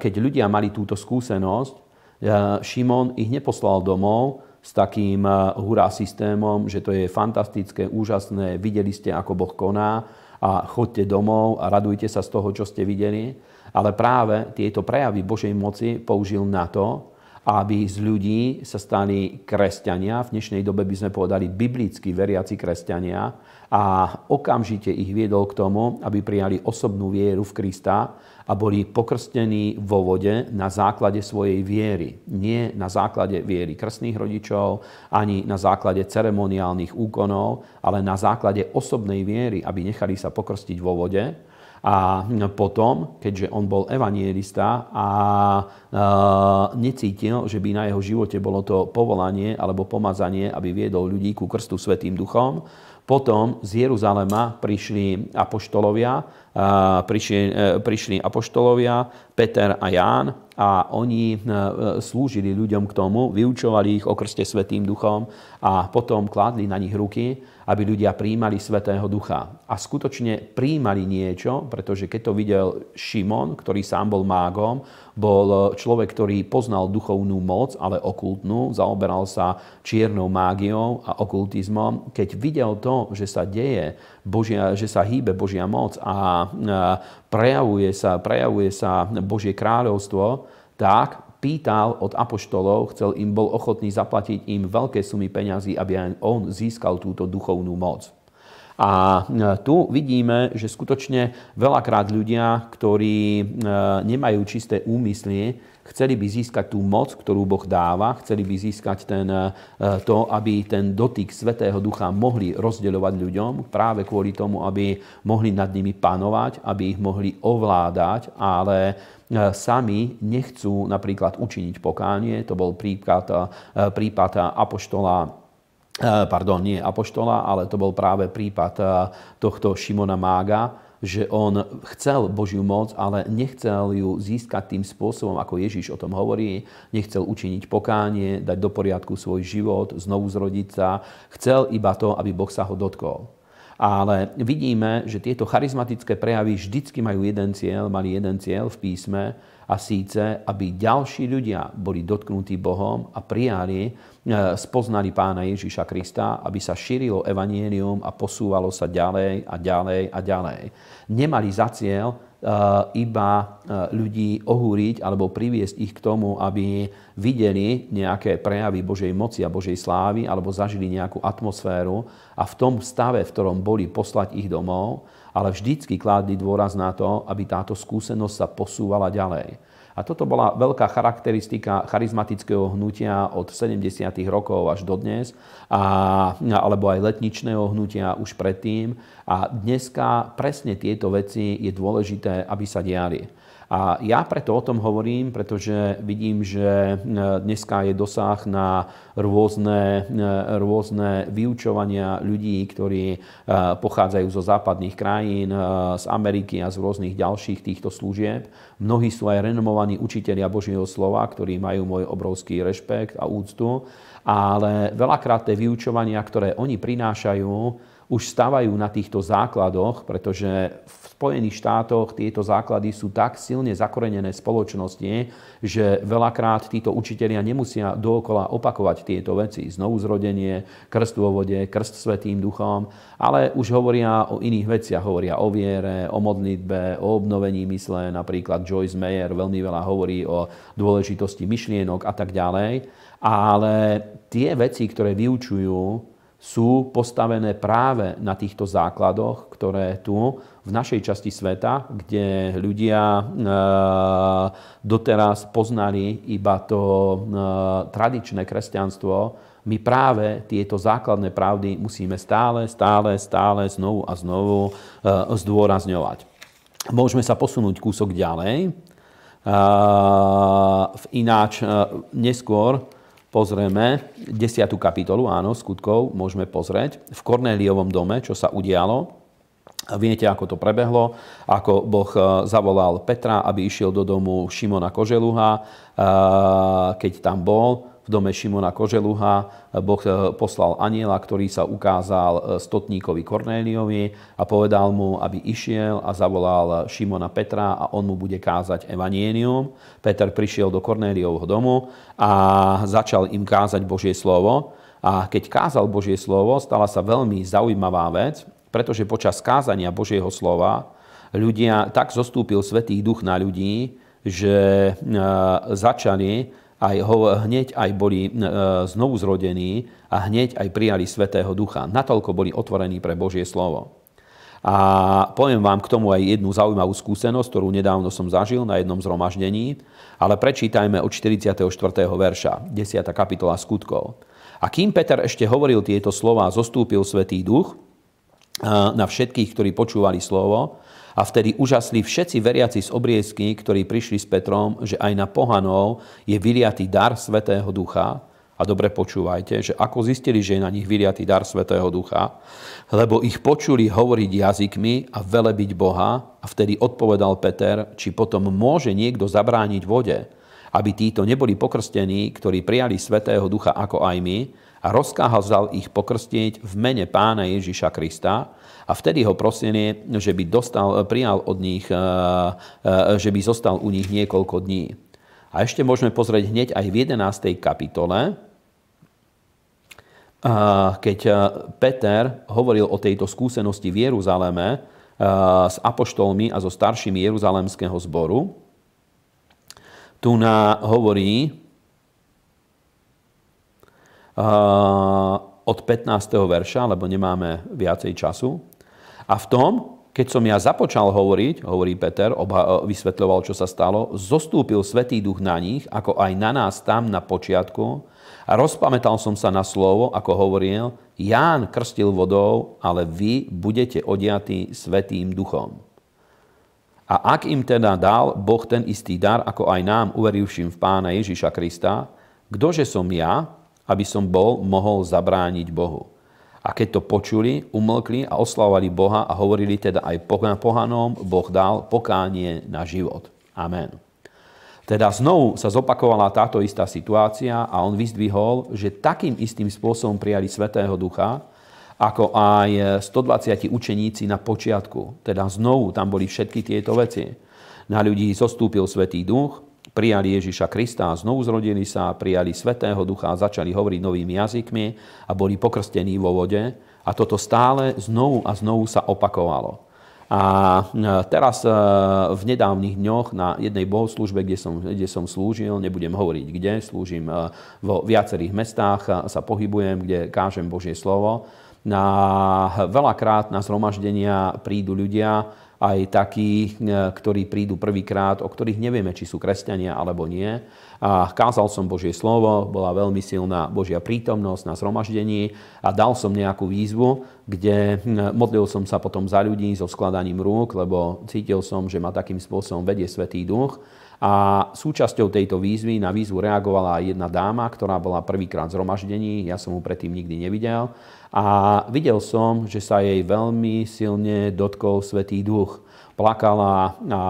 keď ľudia mali túto skúsenosť, e, Šimon ich neposlal domov s takým e, hurá systémom, že to je fantastické, úžasné, videli ste, ako Boh koná a chodte domov a radujte sa z toho, čo ste videli. Ale práve tieto prejavy Božej moci použil na to, aby z ľudí sa stali kresťania, v dnešnej dobe by sme povedali biblicky veriaci kresťania. A okamžite ich viedol k tomu, aby prijali osobnú vieru v Krista a boli pokrstení vo vode na základe svojej viery. Nie na základe viery krstných rodičov, ani na základe ceremoniálnych úkonov, ale na základe osobnej viery, aby nechali sa pokrstiť vo vode a potom, keďže on bol evanielista a necítil, že by na jeho živote bolo to povolanie alebo pomazanie, aby viedol ľudí ku krstu Svetým duchom, potom z Jeruzalema prišli apoštolovia, prišli, e, prišli apoštolovia Peter a Ján a oni e, slúžili ľuďom k tomu, vyučovali ich o krste Svetým duchom a potom kládli na nich ruky aby ľudia príjmali Svetého Ducha. A skutočne príjmali niečo, pretože keď to videl Šimon, ktorý sám bol mágom, bol človek, ktorý poznal duchovnú moc, ale okultnú, zaoberal sa čiernou mágiou a okultizmom. Keď videl to, že sa deje, Božia, že sa hýbe Božia moc a prejavuje sa, prejavuje sa Božie kráľovstvo, tak pýtal od apoštolov, chcel im, bol ochotný zaplatiť im veľké sumy peňazí, aby aj on získal túto duchovnú moc. A tu vidíme, že skutočne veľakrát ľudia, ktorí nemajú čisté úmysly, chceli by získať tú moc, ktorú Boh dáva, chceli by získať ten, to, aby ten dotyk Svetého Ducha mohli rozdeľovať ľuďom, práve kvôli tomu, aby mohli nad nimi panovať, aby ich mohli ovládať, ale sami nechcú napríklad učiniť pokánie. To bol prípad, prípad apoštola pardon, nie Apoštola, ale to bol práve prípad eh, tohto Šimona Mága, že on chcel Božiu moc, ale nechcel ju získať tým spôsobom, ako Ježiš o tom hovorí. Nechcel učiniť pokánie, dať do poriadku svoj život, znovu zrodiť sa. Chcel iba to, aby Boh sa ho dotkol. Ale vidíme, že tieto charizmatické prejavy vždycky majú jeden cieľ, mali jeden cieľ v písme, a síce, aby ďalší ľudia boli dotknutí Bohom a prijali, spoznali pána Ježiša Krista, aby sa šírilo evanielium a posúvalo sa ďalej a ďalej a ďalej. Nemali za cieľ e, iba e, ľudí ohúriť alebo priviesť ich k tomu, aby videli nejaké prejavy Božej moci a Božej slávy alebo zažili nejakú atmosféru a v tom stave, v ktorom boli, poslať ich domov, ale vždycky kládli dôraz na to, aby táto skúsenosť sa posúvala ďalej. A toto bola veľká charakteristika charizmatického hnutia od 70. rokov až do dnes, a, alebo aj letničného hnutia už predtým. A dneska presne tieto veci je dôležité, aby sa diali. A ja preto o tom hovorím, pretože vidím, že e, dneska je dosah na rôzne, e, rôzne vyučovania ľudí, ktorí e, pochádzajú zo západných krajín, z Ameriky a z rôznych ďalších týchto služieb. Mnohí sú aj renomovaní učitelia Božieho slova, ktorí majú môj obrovský rešpekt a úctu, ale veľakrát tie vyučovania, ktoré oni prinášajú, už stávajú na týchto základoch, pretože v Spojených štátoch tieto základy sú tak silne zakorenené spoločnosti, že veľakrát títo učitelia nemusia dookola opakovať tieto veci. Znovu zrodenie, krst vo vode, krst svetým duchom, ale už hovoria o iných veciach. Hovoria o viere, o modlitbe, o obnovení mysle. Napríklad Joyce Meyer veľmi veľa hovorí o dôležitosti myšlienok a tak ďalej. Ale tie veci, ktoré vyučujú, sú postavené práve na týchto základoch, ktoré tu v našej časti sveta, kde ľudia e, doteraz poznali iba to e, tradičné kresťanstvo, my práve tieto základné pravdy musíme stále, stále, stále znovu a znovu e, zdôrazňovať. Môžeme sa posunúť kúsok ďalej. Ináč neskôr pozrieme 10. kapitolu, áno, skutkov môžeme pozrieť, v Kornéliovom dome, čo sa udialo. Viete, ako to prebehlo, ako Boh e, zavolal Petra, aby išiel do domu Šimona Koželuha, e, keď tam bol v dome Šimona Koželuha. Boh e, poslal aniela, ktorý sa ukázal e, stotníkovi Kornéliovi a povedal mu, aby išiel a zavolal Šimona Petra a on mu bude kázať evanienium. Peter prišiel do Kornéliovho domu a začal im kázať Božie slovo. A keď kázal Božie slovo, stala sa veľmi zaujímavá vec, pretože počas kázania Božieho slova ľudia, tak zostúpil Svetý duch na ľudí, že e, začali aj ho, hneď aj boli e, znovu zrodení a hneď aj prijali Svetého Ducha. Natoľko boli otvorení pre Božie slovo. A poviem vám k tomu aj jednu zaujímavú skúsenosť, ktorú nedávno som zažil na jednom zhromaždení, ale prečítajme od 44. verša, 10. kapitola skutkov. A kým Peter ešte hovoril tieto slova, zostúpil Svetý Duch e, na všetkých, ktorí počúvali slovo a vtedy užasli všetci veriaci z obriezky, ktorí prišli s Petrom, že aj na pohanov je vyliatý dar Svetého Ducha. A dobre počúvajte, že ako zistili, že je na nich vyliatý dar Svetého Ducha, lebo ich počuli hovoriť jazykmi a velebiť Boha. A vtedy odpovedal Peter, či potom môže niekto zabrániť vode, aby títo neboli pokrstení, ktorí prijali Svetého Ducha ako aj my, a rozkázal ich pokrstiť v mene pána Ježiša Krista a vtedy ho prosili, že by dostal, prijal od nich, eh, eh, že by zostal u nich niekoľko dní. A ešte môžeme pozrieť hneď aj v 11. kapitole, eh, keď Peter hovoril o tejto skúsenosti v Jeruzaleme s apoštolmi a so staršími Jeruzalemského zboru. Tu na hovorí, od 15. verša, lebo nemáme viacej času. A v tom, keď som ja započal hovoriť, hovorí Peter, obha- vysvetľoval, čo sa stalo, zostúpil Svetý duch na nich, ako aj na nás tam na počiatku. A rozpamätal som sa na slovo, ako hovoril, Ján krstil vodou, ale vy budete odiatí Svetým duchom. A ak im teda dal Boh ten istý dar, ako aj nám, uverivším v Pána Ježiša Krista, kdože som ja, aby som bol mohol zabrániť Bohu? A keď to počuli, umlkli a oslavovali Boha a hovorili teda aj pohanom, Boh dal pokánie na život. Amen. Teda znovu sa zopakovala táto istá situácia a on vyzdvihol, že takým istým spôsobom prijali Svetého Ducha, ako aj 120 učeníci na počiatku. Teda znovu tam boli všetky tieto veci. Na ľudí zostúpil Svetý Duch, prijali Ježiša Krista, znovu zrodili sa, prijali Svetého Ducha a začali hovoriť novými jazykmi a boli pokrstení vo vode. A toto stále znovu a znovu sa opakovalo. A e, teraz e, v nedávnych dňoch na jednej bohoslužbe, kde som, kde som slúžil, nebudem hovoriť kde, slúžim e, vo viacerých mestách, sa pohybujem, kde kážem Božie slovo. Na, veľakrát na zhromaždenia prídu ľudia, aj takí, e, ktorí prídu prvýkrát, o ktorých nevieme, či sú kresťania alebo nie. A kázal som Božie slovo, bola veľmi silná Božia prítomnosť na zhromaždení a dal som nejakú výzvu, kde modlil som sa potom za ľudí so skladaním rúk, lebo cítil som, že ma takým spôsobom vedie Svetý duch. A súčasťou tejto výzvy na výzvu reagovala aj jedna dáma, ktorá bola prvýkrát v zhromaždení, ja som mu predtým nikdy nevidel. A videl som, že sa jej veľmi silne dotkol Svetý duch. Plakala a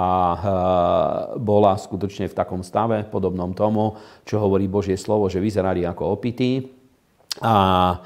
bola skutočne v takom stave, podobnom tomu, čo hovorí Božie slovo, že vyzerali ako opití. A,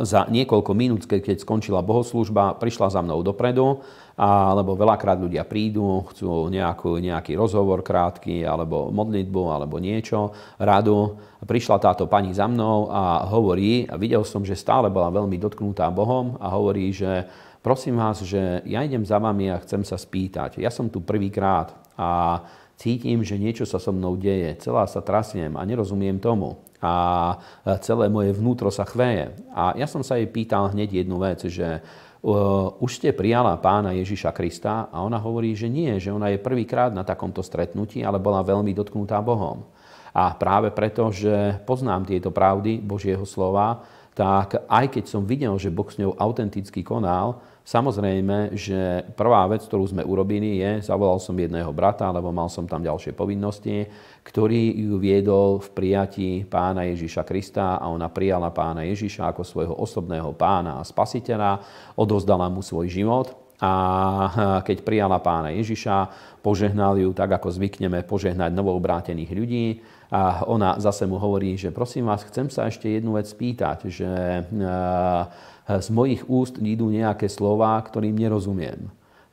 za niekoľko minút, keď skončila bohoslužba, prišla za mnou dopredu alebo veľakrát ľudia prídu, chcú nejakú, nejaký rozhovor krátky, alebo modlitbu, alebo niečo, radu. Prišla táto pani za mnou a hovorí, a videl som, že stále bola veľmi dotknutá Bohom a hovorí, že prosím vás, že ja idem za vami a chcem sa spýtať. Ja som tu prvýkrát a cítim, že niečo sa so mnou deje, celá sa trasiem a nerozumiem tomu a celé moje vnútro sa chveje. A ja som sa jej pýtal hneď jednu vec, že už ste prijala pána Ježiša Krista a ona hovorí, že nie, že ona je prvýkrát na takomto stretnutí, ale bola veľmi dotknutá Bohom. A práve preto, že poznám tieto pravdy Božieho slova, tak aj keď som videl, že Boh s ňou autenticky konal, Samozrejme, že prvá vec, ktorú sme urobili je, zavolal som jedného brata, lebo mal som tam ďalšie povinnosti, ktorý ju viedol v prijatí pána Ježiša Krista a ona prijala pána Ježiša ako svojho osobného pána a spasiteľa, odozdala mu svoj život a keď prijala pána Ježiša, požehnal ju tak, ako zvykneme požehnať novoobrátených ľudí. A ona zase mu hovorí, že prosím vás, chcem sa ešte jednu vec spýtať, že z mojich úst idú nejaké slova, ktorým nerozumiem.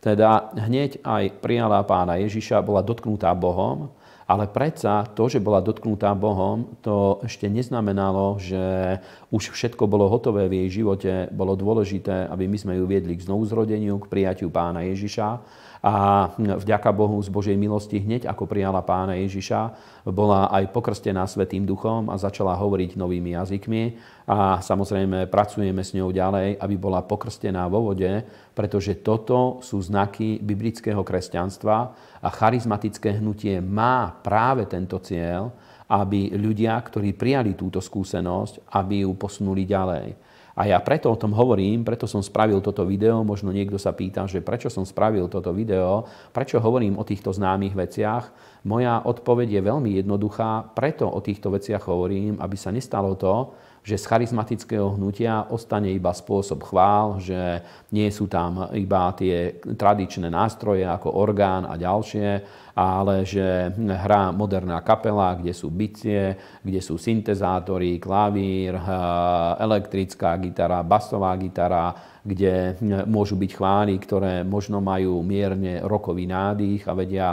Teda hneď aj prijala pána Ježiša, bola dotknutá Bohom, ale predsa to, že bola dotknutá Bohom, to ešte neznamenalo, že už všetko bolo hotové v jej živote. Bolo dôležité, aby my sme ju viedli k znovuzrodeniu, k prijatiu pána Ježiša a vďaka Bohu z Božej milosti hneď ako prijala pána Ježiša, bola aj pokrstená Svetým duchom a začala hovoriť novými jazykmi. A samozrejme pracujeme s ňou ďalej, aby bola pokrstená vo vode, pretože toto sú znaky biblického kresťanstva a charizmatické hnutie má práve tento cieľ, aby ľudia, ktorí prijali túto skúsenosť, aby ju posunuli ďalej. A ja preto o tom hovorím, preto som spravil toto video. Možno niekto sa pýta, že prečo som spravil toto video, prečo hovorím o týchto známych veciach. Moja odpoveď je veľmi jednoduchá, preto o týchto veciach hovorím, aby sa nestalo to, že z charizmatického hnutia ostane iba spôsob chvál, že nie sú tam iba tie tradičné nástroje ako orgán a ďalšie, ale že hrá moderná kapela, kde sú bicie, kde sú syntezátory, klavír, elektrická gitara, basová gitara, kde môžu byť chvály, ktoré možno majú mierne rokový nádych a vedia,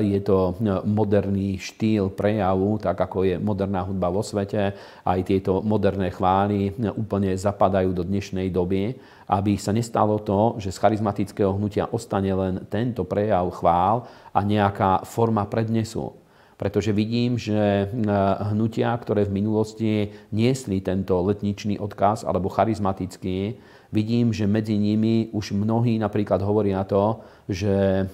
je to moderný štýl prejavu, tak ako je moderná hudba vo svete. Aj tieto moderné chvály úplne zapadajú do dnešnej doby aby sa nestalo to, že z charizmatického hnutia ostane len tento prejav chvál a nejaká forma prednesu. pretože vidím, že hnutia, ktoré v minulosti niesli tento letničný odkaz alebo charizmatický, vidím, že medzi nimi už mnohí napríklad hovoria to, že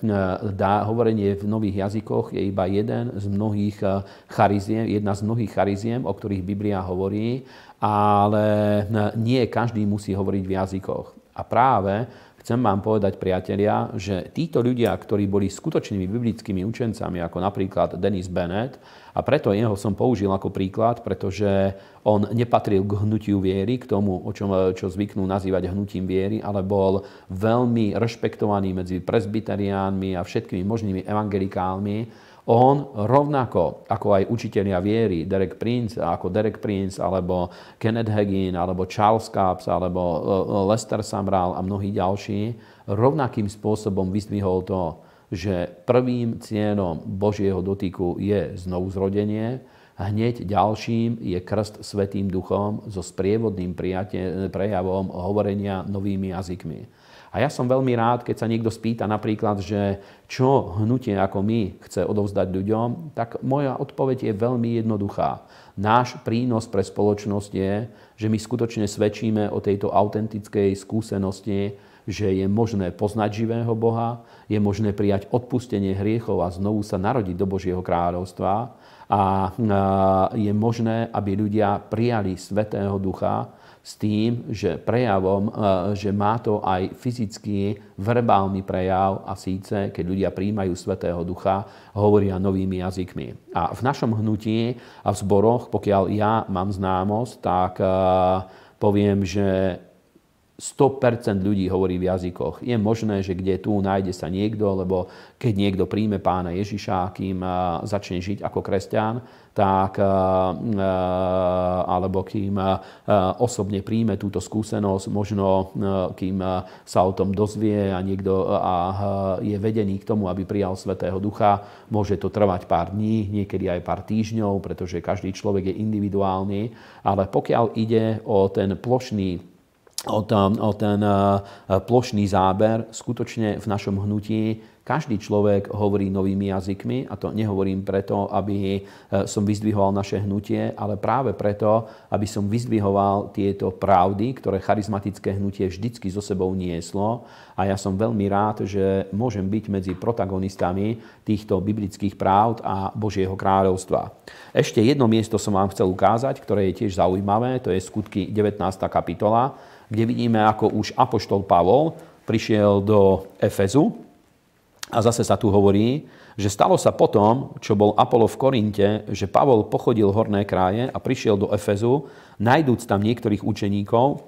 dá, hovorenie v nových jazykoch je iba jeden z mnohých chariziem, jedna z mnohých chariziem, o ktorých Biblia hovorí, ale nie každý musí hovoriť v jazykoch. A práve chcem vám povedať, priatelia, že títo ľudia, ktorí boli skutočnými biblickými učencami, ako napríklad Dennis Bennett, a preto jeho som použil ako príklad, pretože on nepatril k hnutiu viery, k tomu, o čom, čo zvyknú nazývať hnutím viery, ale bol veľmi rešpektovaný medzi presbyteriánmi a všetkými možnými evangelikálmi, on rovnako ako aj učitelia viery, Derek Prince, ako Derek Prince, alebo Kenneth Hagin, alebo Charles Capps, alebo e, e, Lester Samral a mnohí ďalší, rovnakým spôsobom vyzdvihol to, že prvým cieľom Božieho dotyku je znovuzrodenie, hneď ďalším je krst Svetým duchom so sprievodným prejavom hovorenia novými jazykmi. A ja som veľmi rád, keď sa niekto spýta napríklad, že čo hnutie ako my chce odovzdať ľuďom, tak moja odpoveď je veľmi jednoduchá. Náš prínos pre spoločnosť je, že my skutočne svedčíme o tejto autentickej skúsenosti, že je možné poznať živého Boha, je možné prijať odpustenie hriechov a znovu sa narodiť do Božieho kráľovstva a je možné, aby ľudia prijali Svetého Ducha, s tým, že prejavom, že má to aj fyzický, verbálny prejav a síce, keď ľudia príjmajú Svetého Ducha, hovoria novými jazykmi. A v našom hnutí a v zboroch, pokiaľ ja mám známosť, tak poviem, že 100% ľudí hovorí v jazykoch. Je možné, že kde tu nájde sa niekto, lebo keď niekto príjme pána Ježiša, kým začne žiť ako kresťan, tak, alebo kým osobne príjme túto skúsenosť, možno kým sa o tom dozvie a niekto je vedený k tomu, aby prijal Svetého Ducha, môže to trvať pár dní, niekedy aj pár týždňov, pretože každý človek je individuálny, ale pokiaľ ide o ten plošný o ten, o ten plošný záber. Skutočne v našom hnutí každý človek hovorí novými jazykmi a to nehovorím preto, aby e, som vyzdvihoval naše hnutie, ale práve preto, aby som vyzdvihoval tieto pravdy, ktoré charizmatické hnutie vždycky so sebou nieslo. A ja som veľmi rád, že môžem byť medzi protagonistami týchto biblických pravd a Božieho kráľovstva. Ešte jedno miesto som vám chcel ukázať, ktoré je tiež zaujímavé, to je skutky 19. kapitola kde vidíme, ako už Apoštol Pavol prišiel do Efezu a zase sa tu hovorí, že stalo sa potom, čo bol Apollo v Korinte, že Pavol pochodil horné kraje a prišiel do Efezu, najdúc tam niektorých učeníkov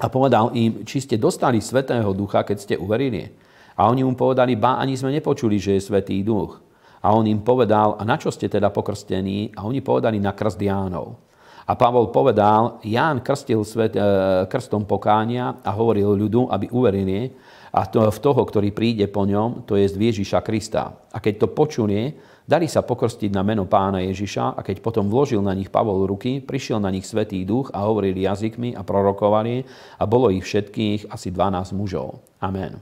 a povedal im, či ste dostali Svetého Ducha, keď ste uverili. A oni mu povedali, ba, ani sme nepočuli, že je Svetý Duch. A on im povedal, a na čo ste teda pokrstení? A oni povedali, na krst Jánov. A Pavol povedal, Ján krstil svet, e, krstom pokánia a hovoril ľudu, aby uverili a to, v toho, ktorý príde po ňom, to je Ježiša Krista. A keď to počuli, dali sa pokrstiť na meno pána Ježiša a keď potom vložil na nich Pavol ruky, prišiel na nich Svetý duch a hovorili jazykmi a prorokovali a bolo ich všetkých asi 12 mužov. Amen.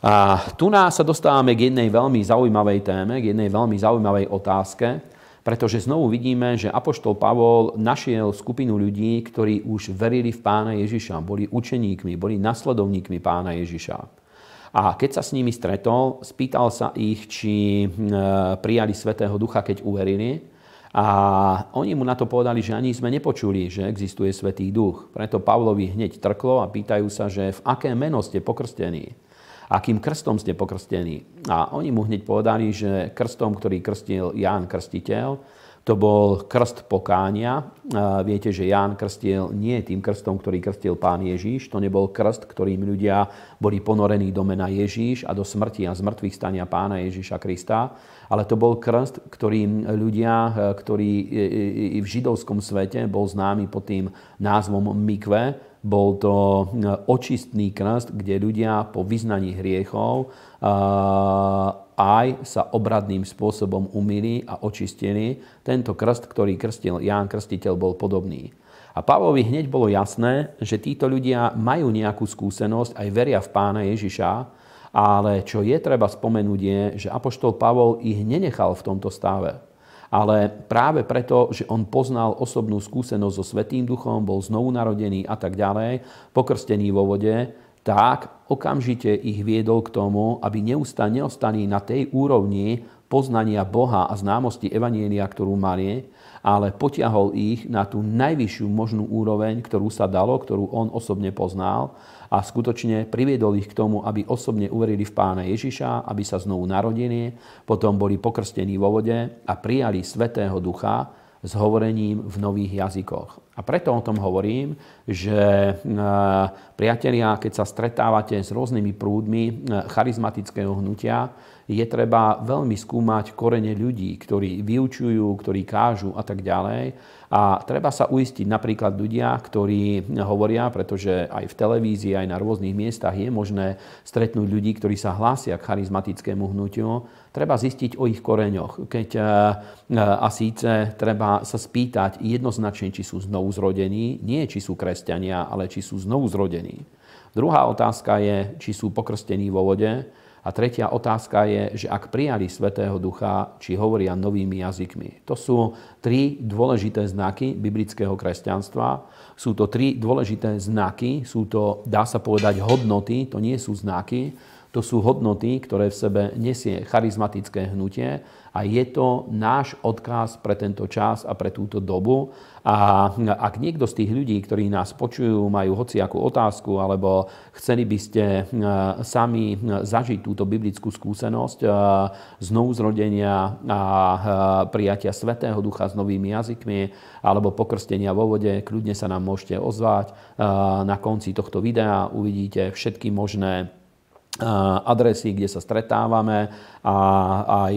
A tu nás sa dostávame k jednej veľmi zaujímavej téme, k jednej veľmi zaujímavej otázke, pretože znovu vidíme, že Apoštol Pavol našiel skupinu ľudí, ktorí už verili v pána Ježiša, boli učeníkmi, boli nasledovníkmi pána Ježiša. A keď sa s nimi stretol, spýtal sa ich, či prijali Svetého Ducha, keď uverili. A oni mu na to povedali, že ani sme nepočuli, že existuje Svetý Duch. Preto Pavlovi hneď trklo a pýtajú sa, že v aké meno ste pokrstení akým krstom ste pokrstení. A oni mu hneď povedali, že krstom, ktorý krstil Ján Krstiteľ, to bol krst pokánia. Viete, že Ján krstil nie tým krstom, ktorý krstil pán Ježíš. To nebol krst, ktorým ľudia boli ponorení do mena Ježíš a do smrti a zmrtvých stania pána Ježíša Krista. Ale to bol krst, ktorým ľudia, ktorí v židovskom svete bol známy pod tým názvom mikve, bol to e, očistný krst, kde ľudia po vyznaní hriechov e, aj sa obradným spôsobom umýli a očistili. Tento krst, ktorý krstil Ján Krstiteľ, bol podobný. A Pavlovi hneď bolo jasné, že títo ľudia majú nejakú skúsenosť, aj veria v pána Ježiša, Ale čo je treba spomenúť je, že Apoštol Pavol ich nenechal v tomto stave. Ale práve preto, že on poznal osobnú skúsenosť so Svetým duchom, bol znovu narodený a tak ďalej, pokrstený vo vode, tak okamžite ich viedol k tomu, aby neustále neostali na tej úrovni poznania Boha a známosti Evanielia, ktorú mali, ale potiahol ich na tú najvyššiu možnú úroveň, ktorú sa dalo, ktorú on osobne poznal a skutočne priviedol ich k tomu, aby osobne uverili v pána Ježiša, aby sa znovu narodili, potom boli pokrstení vo vode a prijali Svetého Ducha s hovorením v nových jazykoch. A preto o tom hovorím, že e, priatelia, keď sa stretávate s rôznymi prúdmi e, charizmatického hnutia, je treba veľmi skúmať korene ľudí, ktorí vyučujú, ktorí kážu a tak ďalej. A treba sa uistiť napríklad ľudia, ktorí hovoria, pretože aj v televízii, aj na rôznych miestach je možné stretnúť ľudí, ktorí sa hlásia k charizmatickému hnutiu, treba zistiť o ich koreňoch. Keď, e, a síce treba sa spýtať jednoznačne, či sú znovu zrodení, nie či sú kresťania, ale či sú znovu zrodení. Druhá otázka je, či sú pokrstení vo vode. A tretia otázka je, že ak prijali Svetého Ducha, či hovoria novými jazykmi. To sú tri dôležité znaky biblického kresťanstva. Sú to tri dôležité znaky, sú to, dá sa povedať, hodnoty, to nie sú znaky, to sú hodnoty, ktoré v sebe nesie charizmatické hnutie a je to náš odkaz pre tento čas a pre túto dobu. A ak niekto z tých ľudí, ktorí nás počujú, majú hociakú otázku alebo chceli by ste e, sami zažiť túto biblickú skúsenosť e, znovu zrodenia a e, prijatia Svetého Ducha s novými jazykmi alebo pokrstenia vo vode, kľudne sa nám môžete ozvať. Na konci tohto videa uvidíte všetky možné adresy, kde sa stretávame a aj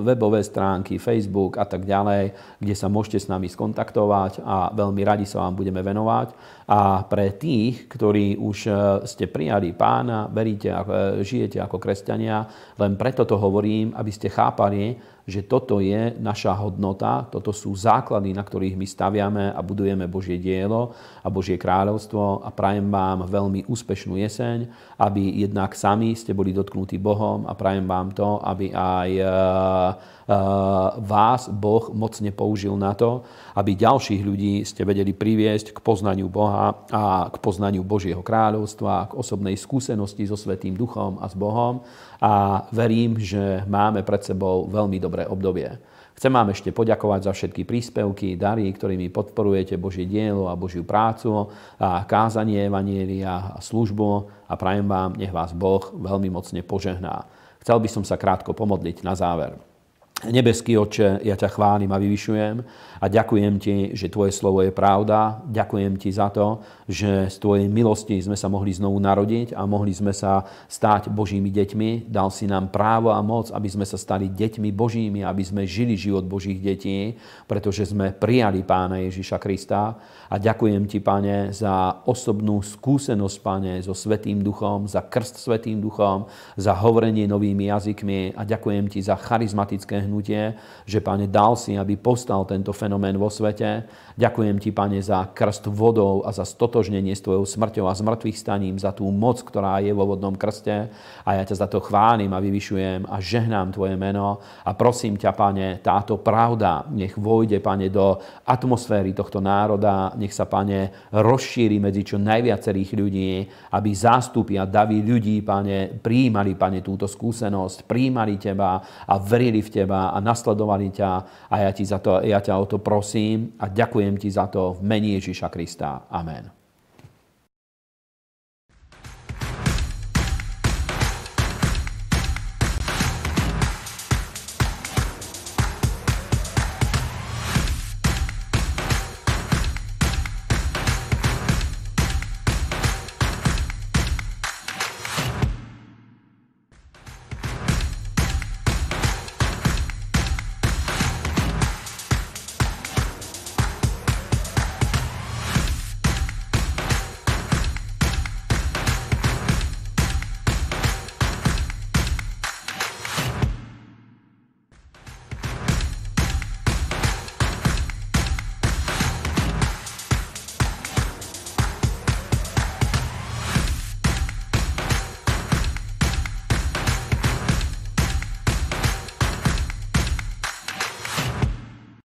webové stránky, Facebook a tak ďalej, kde sa môžete s nami skontaktovať a veľmi radi sa vám budeme venovať. A pre tých, ktorí už e, ste prijali pána, veríte e, žijete ako kresťania, len preto to hovorím, aby ste chápali, že toto je naša hodnota, toto sú základy, na ktorých my staviame a budujeme Božie dielo a Božie kráľovstvo a prajem vám veľmi úspešnú jeseň, aby jednak sami ste boli dotknutí Bohom a prajem vám to, aby aj e, e, vás Boh mocne použil na to, aby ďalších ľudí ste vedeli priviesť k poznaniu Boha a k poznaniu Božieho kráľovstva, k osobnej skúsenosti so Svetým Duchom a s Bohom a verím, že máme pred sebou veľmi dobré obdobie. Chcem vám ešte poďakovať za všetky príspevky, dary, ktorými podporujete Božie dielo a Božiu prácu a kázanie Evanielia a službu a prajem vám, nech vás Boh veľmi mocne požehná. Chcel by som sa krátko pomodliť na záver. Nebeský oče, ja ťa chválim a vyvyšujem a ďakujem ti, že tvoje slovo je pravda. Ďakujem ti za to, že z tvojej milosti sme sa mohli znovu narodiť a mohli sme sa stať Božími deťmi. Dal si nám právo a moc, aby sme sa stali deťmi Božími, aby sme žili život Božích detí, pretože sme prijali Pána Ježiša Krista. A ďakujem ti, Pane, za osobnú skúsenosť, Pane, so Svetým Duchom, za krst Svetým Duchom, za hovorenie novými jazykmi a ďakujem ti za charizmatické hnutie, že, Pane, dal si, aby postal tento fenomén vo svete. Ďakujem Ti, Pane, za krst vodou a za stotožnenie s Tvojou smrťou a zmrtvých staním, za tú moc, ktorá je vo vodnom krste. A ja ťa za to chválim a vyvyšujem a žehnám Tvoje meno. A prosím ťa, Pane, táto pravda nech vojde, Pane, do atmosféry tohto národa. Nech sa, Pane, rozšíri medzi čo najviacerých ľudí, aby zástupy a davy ľudí, Pane, príjmali, Pane, túto skúsenosť, príjmali Teba a verili v Teba a nasledovali ťa a ja, ti za to, ja ťa o to prosím a ďakujem ti za to v mene Ježiša Krista. Amen.